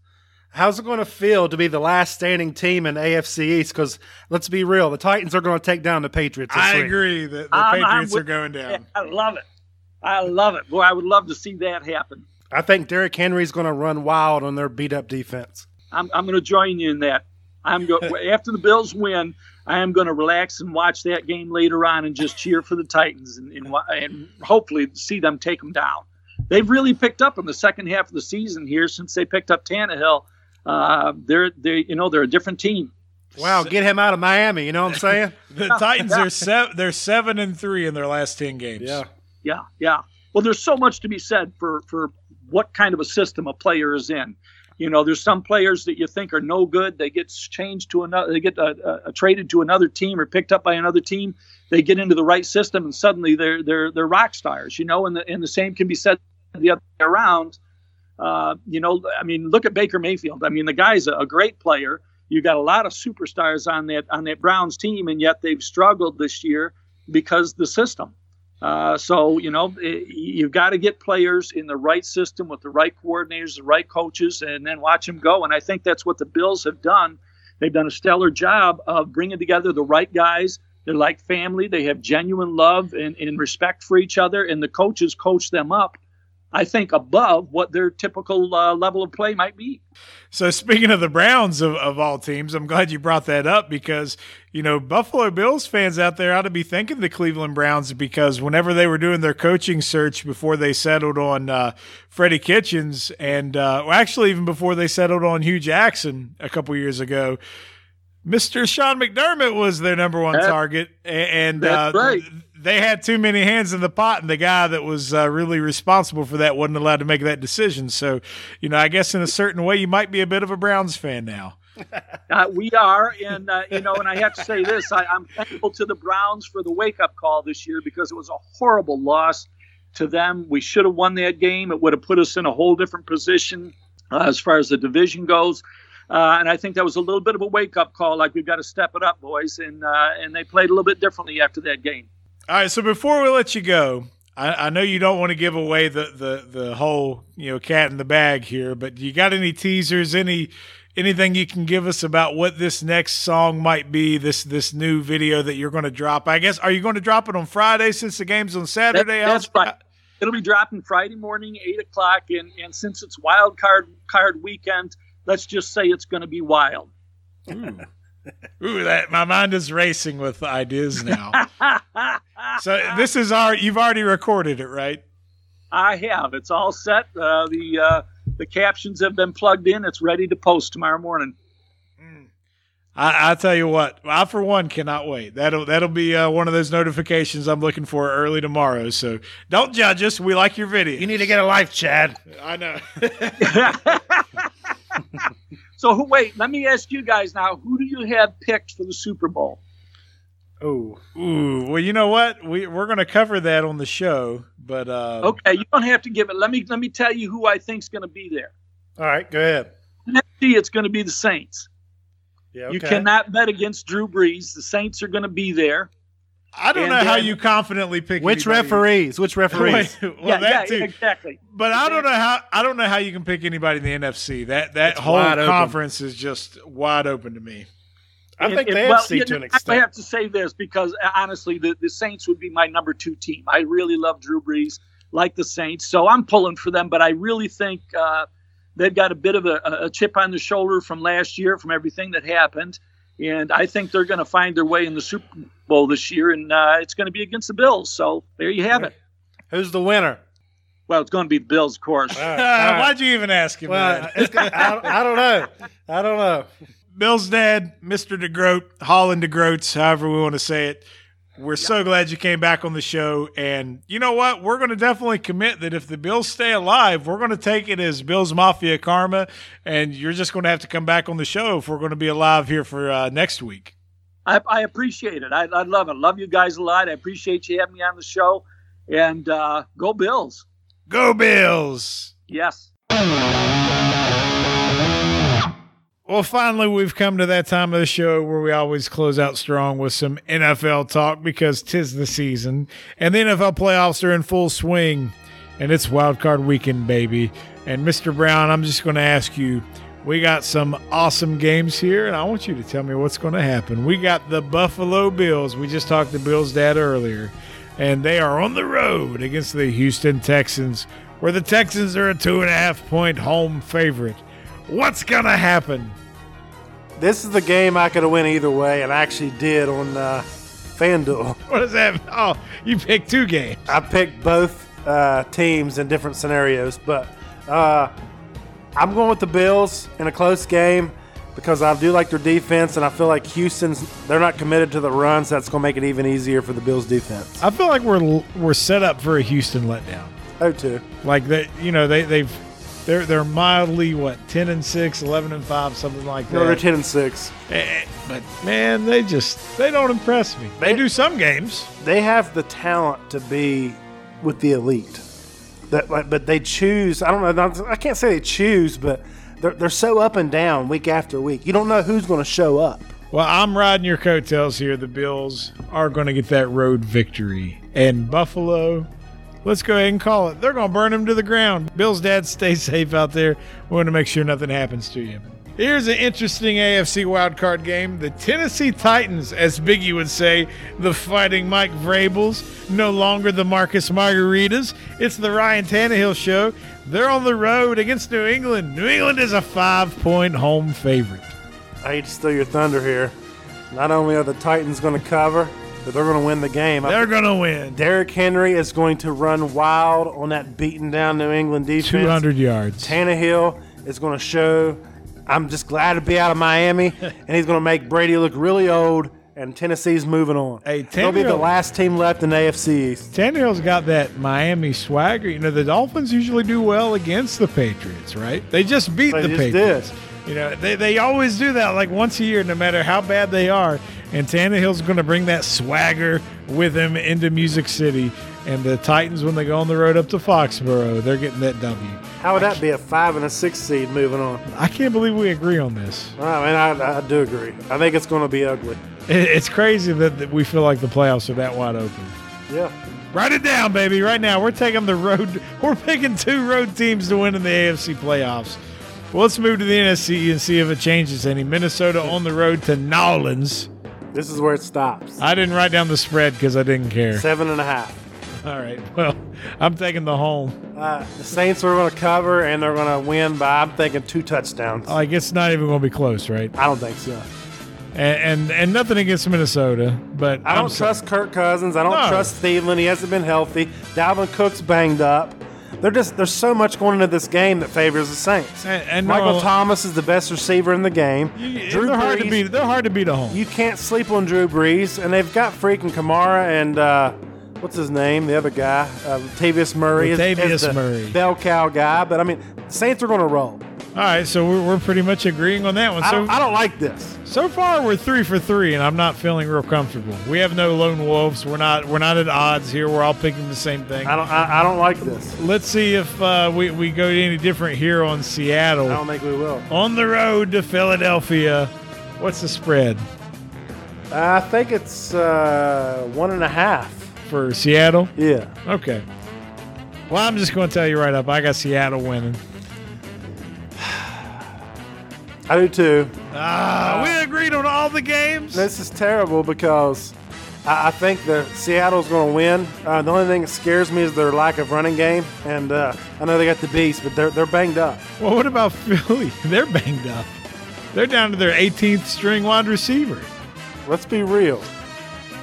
how's it going to feel to be the last standing team in AFC East? Because let's be real, the Titans are going to take down the Patriots. I week. agree that the I'm, Patriots I'm with, are going down. I love it. I love it. Boy, I would love to see that happen. I think Derrick Henry's going to run wild on their beat up defense. I'm, I'm going to join you in that. I'm go after the Bills win. I am going to relax and watch that game later on and just cheer for the Titans and, and, and hopefully see them take them down. They've really picked up in the second half of the season here since they picked up Tannehill uh, they're they you know they're a different team. Wow, get him out of Miami. You know what I'm saying? the Titans are seven. They're seven and three in their last ten games. Yeah, yeah, yeah. Well, there's so much to be said for for what kind of a system a player is in. You know, there's some players that you think are no good. They get changed to another. They get uh, uh, traded to another team or picked up by another team. They get into the right system, and suddenly they're they're they're rock stars. You know, and the and the same can be said the other way around uh, you know, I mean, look at Baker Mayfield. I mean, the guy's a, a great player. You got a lot of superstars on that on that Browns team, and yet they've struggled this year because the system. Uh, so you know, it, you've got to get players in the right system with the right coordinators, the right coaches, and then watch them go. And I think that's what the Bills have done. They've done a stellar job of bringing together the right guys. They're like family. They have genuine love and, and respect for each other, and the coaches coach them up I think, above what their typical uh, level of play might be. So, speaking of the Browns of, of all teams, I'm glad you brought that up because, you know, Buffalo Bills fans out there ought to be thanking the Cleveland Browns because whenever they were doing their coaching search before they settled on uh, Freddie Kitchens, and uh, well, actually, even before they settled on Hue Jackson a couple years ago, Mr. Sean McDermott was their number one target, and uh, right. they had too many hands in the pot, and the guy that was uh, really responsible for that wasn't allowed to make that decision. So, you know, I guess in a certain way, you might be a bit of a Browns fan now. uh, we are, and uh, you know, and I have to say this: I, am thankful to the Browns for the wake-up call this year because it was a horrible loss to them. We should have won that game; it would have put us in a whole different position uh, as far as the division goes. Uh, and I think that was a little bit of a wake up call, like we've got to step it up, boys. And uh, and they played a little bit differently after that game. All right. So before we let you go, I, I, know you don't want to give away the, the the whole you know cat in the bag here, but you got any teasers? Any anything you can give us about what this next song might be? This this new video that you're going to drop? I guess are you going to drop it on Friday since the game's on Saturday? That, that's right. It'll be dropping Friday morning, eight o'clock, and and since it's wild card card weekend let's just say it's going to be wild. Ooh. Ooh, that my mind is racing with ideas now. so this is our you've already recorded it, right? I have. It's all set. Uh, the uh, the captions have been plugged in. It's ready to post tomorrow morning. I, I tell you what, I for one cannot wait. That'll that'll be uh, one of those notifications I'm looking for early tomorrow. So don't judge us. We like your video. You need to get a life, Chad. I know. So who, wait, let me ask you guys now: Who do you have picked for the Super Bowl? Oh, Ooh, well, you know what? We we're going to cover that on the show, but uh, Okay, you don't have to give it. Let me let me tell you who I think's going to be there. all right, go ahead. NFC, it's going to be the Saints. Yeah, You cannot bet against Drew Brees. The Saints are going to be there. I don't And know how you confidently pick Which anybody. referees? Which referees? Well, yeah, that yeah, too. exactly. But I don't know how I don't know how you can pick anybody in the NFC. That that It's whole wide open. conference is just wide open to me. I And- think and- the well, AFC you to know, an I have to say this because uh, honestly, the, the Saints would be my number two team. I really love Drew Brees, like the Saints, so I'm pulling for them. But I really think uh, they've got a bit of a, a chip on the shoulder from last year, from everything that happened, and I think they're going to find their way in the Super Bowl this year, and uh, it's going to be against the Bills. So there you have it. Who's the winner? Well, it's going to be the Bills, of course. All right, all right. Why'd you even ask him Well, that? I, I don't know. I don't know. Bill's dad, Mr. DeGroat, Holland DeGroats, however we want to say it. We're so glad you came back on the show. And you know what? We're going to definitely commit that if the Bills stay alive, we're going to take it as Bills Mafia karma. And you're just going to have to come back on the show if we're going to be alive here for uh, next week. I, I appreciate it. I, I love it. Love you guys a lot. I appreciate you having me on the show, and uh, go Bills. Go Bills! Yes. Well, finally, we've come to that time of the show where we always close out strong with some NFL talk because tis the season and the NFL playoffs are in full swing and it's wild card weekend, baby. And Mr. Brown, I'm just going to ask you we got some awesome games here, and I want you to tell me what's going to happen. We got the Buffalo Bills. We just talked to Bill's dad earlier, and they are on the road against the Houston Texans, where the Texans are a two and a half point home favorite. What's going to happen? This is the game I could have went either way, and I actually did on uh, FanDuel. What does that? Oh, you picked two games. I picked both uh, teams in different scenarios, but uh, I'm going with the Bills in a close game because I do like their defense, and I feel like Houston's they're not committed to the run, so that's going to make it even easier for the Bills defense. I feel like we're we're set up for a Houston letdown. Oh, too. Like that, you know, they they've they're they're mildly what 10 and 6, 11 and 5, something like that. No, they're ten and six. Eh, But man, they just they don't impress me. They do some games. They have the talent to be with the elite. That, like, but they choose. I don't know. not- I can't say they choose, but they're they're so up and down week after week. You don't know who's going to show up. Well, I'm riding your coattails here. The Bills are going to get that road victory. And Buffalo, let's go ahead and call it. They're going to burn him to the ground. Bill's dad, stay safe out there. We want to make sure nothing happens to you. Here's an interesting AFC wildcard game. The Tennessee Titans, as Biggie would say, the fighting Mike Vrabels, no longer the Marcus Mariotas. It's the Ryan Tannehill show. They're on the road against New England. New England is a five point home favorite. I hate to steal your thunder here. Not only are the Titans going to cover, but they're going to win the game. They're going to win. Derrick Henry is going to run wild on that beaten down New England defense. 200 yards. Tannehill is going to show. I'm just glad to be out of Miami, and he's going to make Brady look really old. And Tennessee's moving on. Hey, They'll be the last team left in the AFC East. Tannehill's got that Miami swagger. You know, the Dolphins usually do well against the Patriots, right? They just beat They the just Patriots. did. You know, they, they always do that like once a year, no matter how bad they are. And Tannehill's going to bring that swagger with him into Music City. And the Titans, when they go on the road up to Foxborough, they're getting that W. How would that be a five and a six seed moving on? I can't believe we agree on this. I mean, I, I do agree. I think it's going to be ugly. It- It's crazy that, that we feel like the playoffs are that wide open. Yeah. Write it down, baby. Right now, we're taking the road. We're picking two road teams to win in the AFC playoffs. Well, let's move to the NFC and see if it changes any. Minnesota on the road to Nolans. This is where it stops. I didn't write down the spread because I didn't care. Seven and a half. All right. Well, I'm taking the home. Uh, the Saints are going to cover, and they're going to win by, I'm thinking, two touchdowns. Like it's not even going to be close, right? I don't think so. And and, and nothing against Minnesota, but I don't I'm trust Kirk Cousins. I don't No. trust Thielen. He hasn't been healthy. Dalvin Cook's banged up. They're just there's so much going into this game that favors the Saints. And, and Michael no, Thomas is the best receiver in the game. you- Drew they're hard to beat. They're hard to beat at home. You can't sleep on Drew Brees, and they've got freaking Kamara and uh, what's his name, the other guy, uh, Latavius Murray, is- is Murray. bell cow guy. But I mean, the Saints are going to roll. All right, so we're, we're pretty much agreeing on that one. I So don't, I don't like this. so far we're three for three, and I'm not feeling real comfortable. We have no lone wolves. We're not we're not at odds here. We're all picking the same thing. I don't. I, I don't like this. Let's see if uh, we we go any different here on Seattle. I don't think we will. on the road to Philadelphia. What's the spread I think it's uh, one and a half. for Seattle? Yeah. Okay. Well, I'm just going to tell you right up. I got Seattle winning. I do too. Ah, we agreed on all the games. This is terrible because I, I think that Seattle's going to win. Uh, the only thing that scares me is their lack of running game, and uh, I know they got the beast, but they're they're banged up. Well, what about Philly? They're banged up. They're down to their 18th string wide receiver. Let's be real.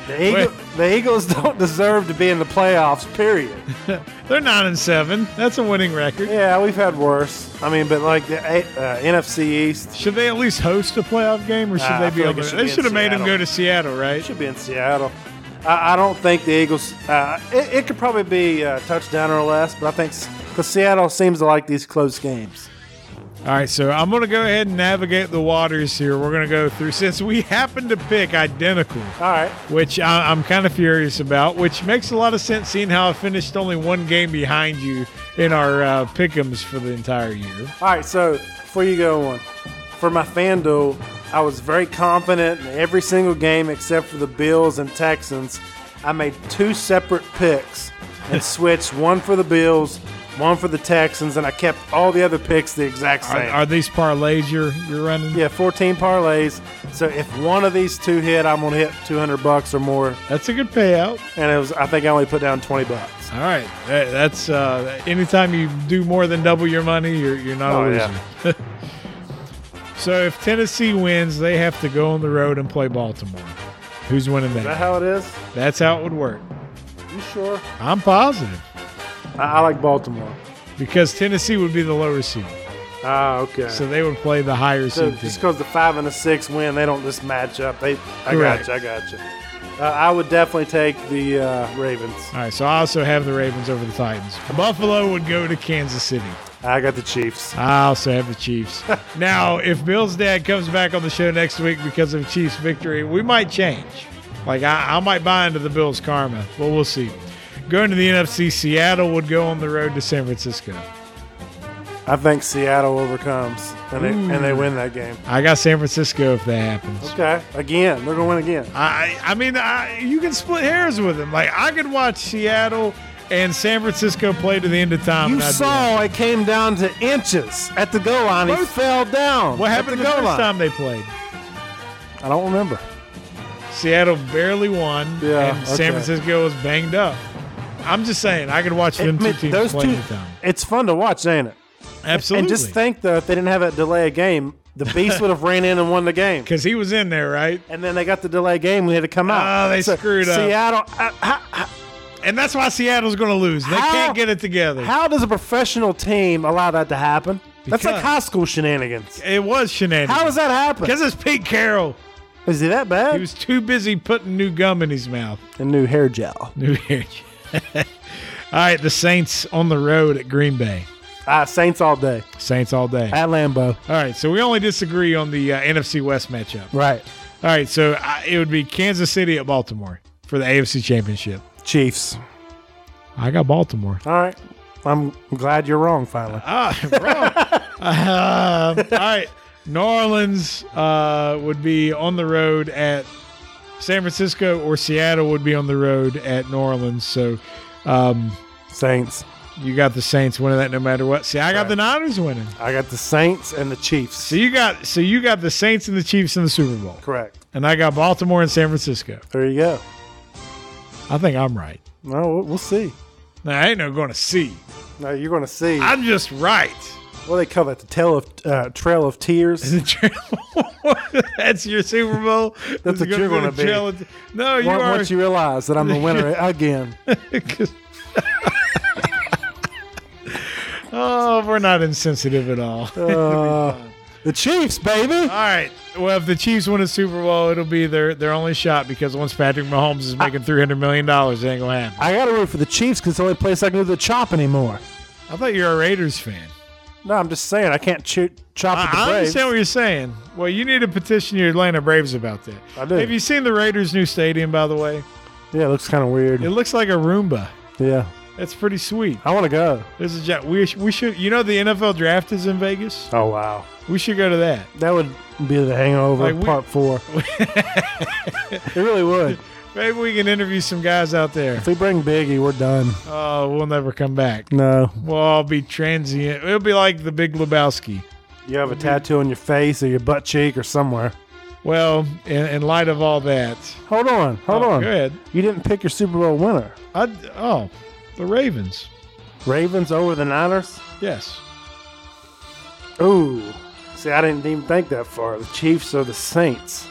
The, Eagle, the Eagles don't deserve to be in the playoffs. Period. They're nine and seven. That's a winning record. Yeah, we've had worse. I mean, but like the uh, NFC East Should they at least host a playoff game, or should Ah, they be able like should They should have made them go to Seattle, right? It should be in Seattle. I, I don't think the Eagles. Uh, it, it could probably be a touchdown or less, but I think because Seattle seems to like these close games. All right, so I'm going to go ahead and navigate the waters here. We're going to go through since we happen to pick identical, All right. which I, I'm kind of furious about, which makes a lot of sense seeing how I finished only one game behind you in our uh, pick'ems for the entire year. All right, so before you go on, for my FanDuel, I was very confident in every single game except for the Bills and Texans. I made two separate picks and switched one for the Bills, one for the Texans, and I kept all the other picks the exact same. are these parlays you're you're running? yeah, 14 parlays. So if one of these two hit, I'm gonna hit 200 bucks or more. That's a good payout. And it was, I think I only put down 20 bucks. All right, That- that's uh, anytime you do more than double your money, you're you're not Oh, a yeah. so if Tennessee wins, they have to go on the road and play Baltimore. Who's winning Is that that? how it is? That's how it would work. You sure? I'm positive I, I like Baltimore. because Tennessee would be the lower seed, Ah, okay. so they would play the higher So seed just because the five and the six win, they don't just match up. They, I Correct. got you. I got you. Uh, I would definitely take the uh, Ravens. All right, so I also have the Ravens over the Titans. Buffalo would go to Kansas City. I got the Chiefs. I also have the Chiefs. now, if Bill's dad comes back on the show next week because of Chiefs' victory, we might change. Like, I, I might buy into the Bills' karma, but we'll see. Going to the NFC, Seattle would go on the road to San Francisco. I think Seattle overcomes and they and they mm. win that game. I got San Francisco if that happens. Okay, again, they're gonna win again. I, I mean, I, you can split hairs with them. Like, I could watch Seattle and San Francisco play to the end of time. You and saw it came down to inches at the goal line. He Both- fell down. What at happened the the goal first line. time they played? I don't remember. Seattle barely won, Yeah, and San. Francisco was banged up. I'm just saying, I could watch them two teams those play two, anytime. it's fun to watch, ain't it? Absolutely. And just think though, if they didn't have that delay game, the Beast would have ran in and won the game. because he was in there, right? And then they got the delay game. We had to come out. Oh, they screwed up. Seattle. uh, And that's why Seattle's going to lose. They How- can't get it together. how does a professional team allow that to happen? That's like high school shenanigans. it was shenanigans. How does that happen? Because it's Pete Carroll. Is he that bad? He was too busy putting new gum in his mouth. a new hair gel. New hair. All right, the Saints on the road at Green Bay. Ah, Saints all day Saints all day. at Lambeau. All right, so we only disagree on the uh, NFC West matchup. Right. All right, so uh, it would be Kansas City at Baltimore for the AFC Championship. Chiefs. I got Baltimore. All right. I'm glad you're wrong. Finally. Ah, wrong. Um, all right, New Orleans uh, would be on the road at San Francisco, or Seattle would be on the road at New Orleans. So um, Saints. you got the Saints winning that no matter what. See, I got Right. the Niners winning. I got the Saints and the Chiefs. So you got so you got the Saints and the Chiefs in the Super Bowl, Correct. and I got Baltimore and San Francisco. There you go. I think I'm right. No, we'll, we'll see. Now, I ain't no going to see. No, you're going to see. I'm just right. What do they call it? The tail of uh, Trail of Tears. That's your Super Bowl. That's what you're gonna be. be. No, you Once- are. Once you realize that I'm the winner again. Oh, we're not insensitive at all. Uh, the Chiefs, baby. All right. Well, if the Chiefs win a Super Bowl, it'll be their their only shot because once Patrick Mahomes is making three hundred million dollars, it ain't gonna happen. I got to root for the Chiefs because it's the only place I can do the chop anymore. I thought you're a Raiders fan. No, I'm just saying I can't ch- chop I, with the I Braves. understand what you're saying. Well, you need to petition your Atlanta Braves about that. I do. Have you seen the Raiders' new stadium? By the way, Yeah, it looks kind of weird. it looks like a Roomba. Yeah, That's pretty sweet. I want to go. This is we sh- we should you know the NFL draft is in Vegas. Oh wow, We should go to that. that would be the Hangover Like, we- Part Four. it really would. Maybe we can interview some guys out there. If we bring Biggie, we're done. Oh, we'll never come back. No, We'll all be transient. It'll be like the Big Lebowski. you have a tattoo on your face or your butt cheek or somewhere. Well, in, in light of all that, Hold on, hold Oh, on. Go ahead. You didn't pick your Super Bowl winner. I, oh, the Ravens. Ravens over the Niners. Yes. Ooh, see, I didn't even think that far. The Chiefs or the Saints.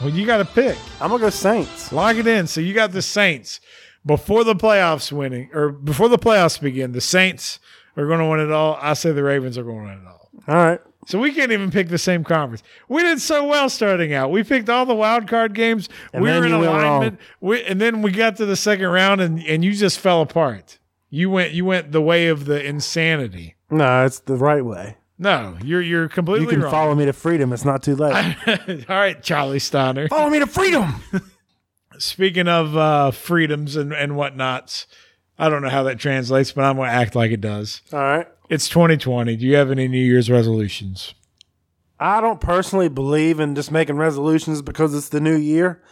Well, you got to pick. I'm gonna go Saints. Lock it in. So you got the Saints before the playoffs winning, or before the playoffs begin. The Saints are going to win it all. I say the Ravens are going to win it all. All right. So we can't even pick the same conference. We did so well starting out. We picked all the wild card games. And we were in alignment. We, and then we got to the second round, and, and you just fell apart. You went you went the way of the insanity. No, it's the right way. No, you're you're completely You can wrong. follow me to freedom. It's not too late. all right, Charlie Steiner. follow me to freedom. Speaking of uh, freedoms and, and whatnots, I don't know how that translates, but I'm going to act like it does. All right. It's 2020. Do you have any New Year's resolutions? I don't personally believe in just making resolutions because it's the new year.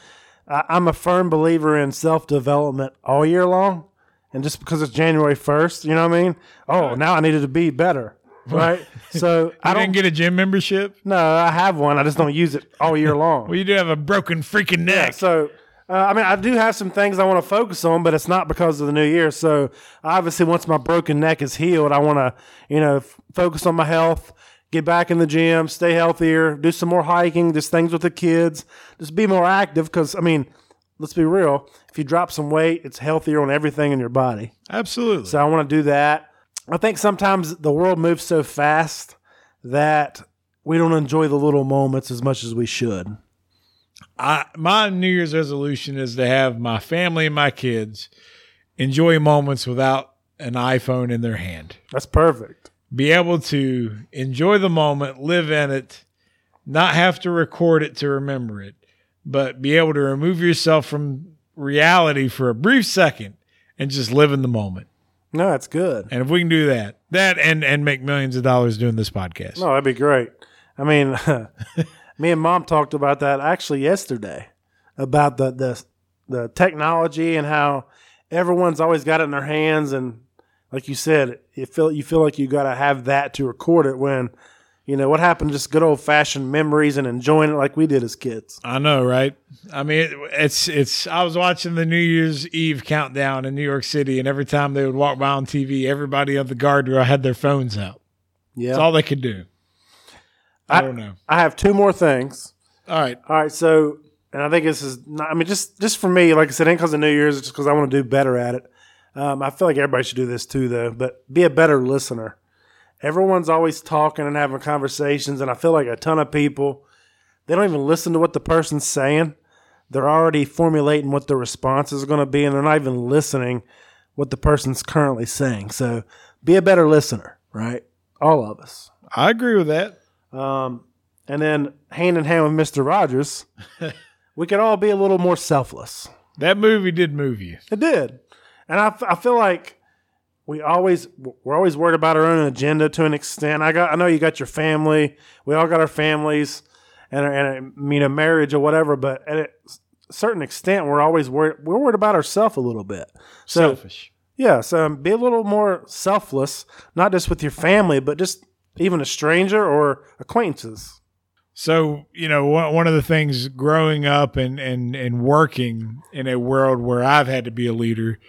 I, I'm a firm believer in self development all year long. And just because it's January 1st, you know what I mean? Oh, now I needed to be better. Right? so I don't didn't get a gym membership. No, I have one. I just don't use it all year long. Well, you do have a broken freaking neck. So, uh, I mean, I do have some things I want to focus on, but it's not because of the new year. So, obviously, once my broken neck is healed, I want to, you know, f- focus on my health, get back in the gym, stay healthier, do some more hiking, just things with the kids, just be more active. Because, I mean, let's be real. If you drop some weight, it's healthier on everything in your body. Absolutely. So, I want to do that. I think sometimes the world moves so fast that we don't enjoy the little moments as much as we should. I, my New Year's resolution is to have my family and my kids enjoy moments without an iPhone in their hand. That's perfect. Be able to enjoy the moment, live in it, not have to record it to remember it, but be able to remove yourself from reality for a brief second and just live in the moment. No, that's good. And if we can do that, that and and make millions of dollars doing this podcast. No, that'd be great. I mean, me and mom talked about that actually yesterday about the the the technology and how everyone's always got it in their hands and like you said, you feel you feel like you got to have that to record it when you know what happened just good old fashioned memories and enjoying it like we did as kids. I know, right? I mean, it, it's it's. I was watching the New Year's Eve countdown in New York City, and every time they would walk by on TV, everybody on the guardrail had their phones out. Yeah. That's all they could do. I, I- don't know. I have two more things. All right, All right, so and I think this is not. I mean, just just for me, like I said, ain't because of New Year's, it's just because I want to do better at it. Um, I feel like everybody should do this too, though. But be a better listener. Everyone's always talking and having conversations, and I feel like a ton of people they don't even listen to what the person's saying. They're already formulating what the response is going to be, and they're not even listening what the person's currently saying. So be a better listener, right? All of us. I agree with that. Um, and then hand in hand with Mister Rogers, we could all be a little more selfless. That movie did move you. It did, and I, f- I feel like we always we're always worried about our own agenda to an extent. I got I know you got your family. We all got our families and and mean a marriage or whatever. But at a certain extent, we're always worried. We're worried about ourselves a little bit. So Selfish. yeah, so um, be a little more selfless, not just with your family, but just even a stranger or acquaintances. So you know, one one of the things growing up and and and working in a world where I've had to be a leader,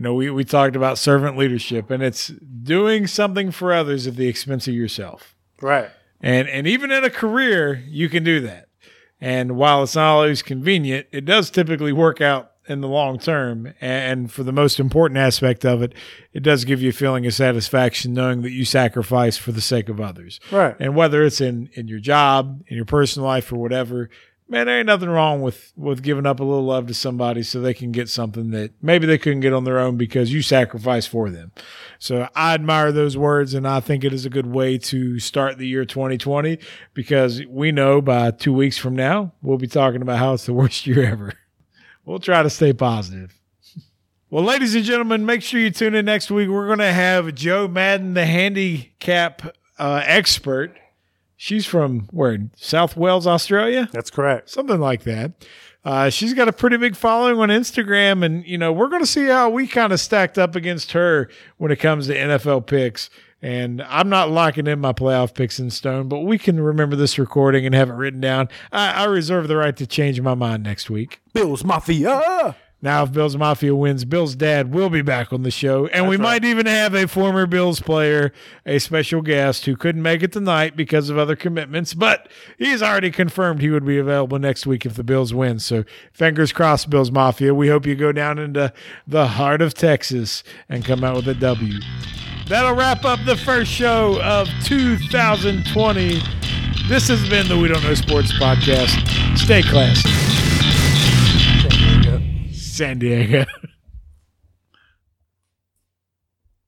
you know, we we talked about servant leadership, and it's doing something for others at the expense of yourself. Right. And and even in a career, you can do that. And while it's not always convenient, it does typically work out in the long term. And for the most important aspect of it, it does give you a feeling of satisfaction knowing that you sacrifice for the sake of others. Right. And whether it's in, in your job, in your personal life, or whatever, man, there ain't nothing wrong with with giving up a little love to somebody so they can get something that maybe they couldn't get on their own because you sacrificed for them. So I admire those words, and I think it is a good way to start the year 2020 because we know by two weeks from now we'll be talking about how it's the worst year ever. We'll try to stay positive. Well, ladies and gentlemen, make sure you tune in next week. We're going to have Joe Madden, the handicap uh, expert. She's from where? South Wales, Australia? That's correct. something like that. Uh, she's got a pretty big following on Instagram, and you know we're going to see how we kind of stacked up against her when it comes to NFL picks. And I'm not locking in my playoff picks in stone, but we can remember this recording and have it written down. I, I reserve the right to change my mind next week. Bills Mafia. Now, if Bills Mafia wins, Bill's dad will be back on the show. And we right. might even have a former Bills player, a special guest who couldn't make it tonight because of other commitments, but he's already confirmed he would be available next week if the Bills win. So fingers crossed, Bills Mafia. We hope you go down into the heart of Texas and come out with a W. That'll wrap up the first show of 2020. This has been the We Don't Know Sports podcast. Stay classy. San Diego.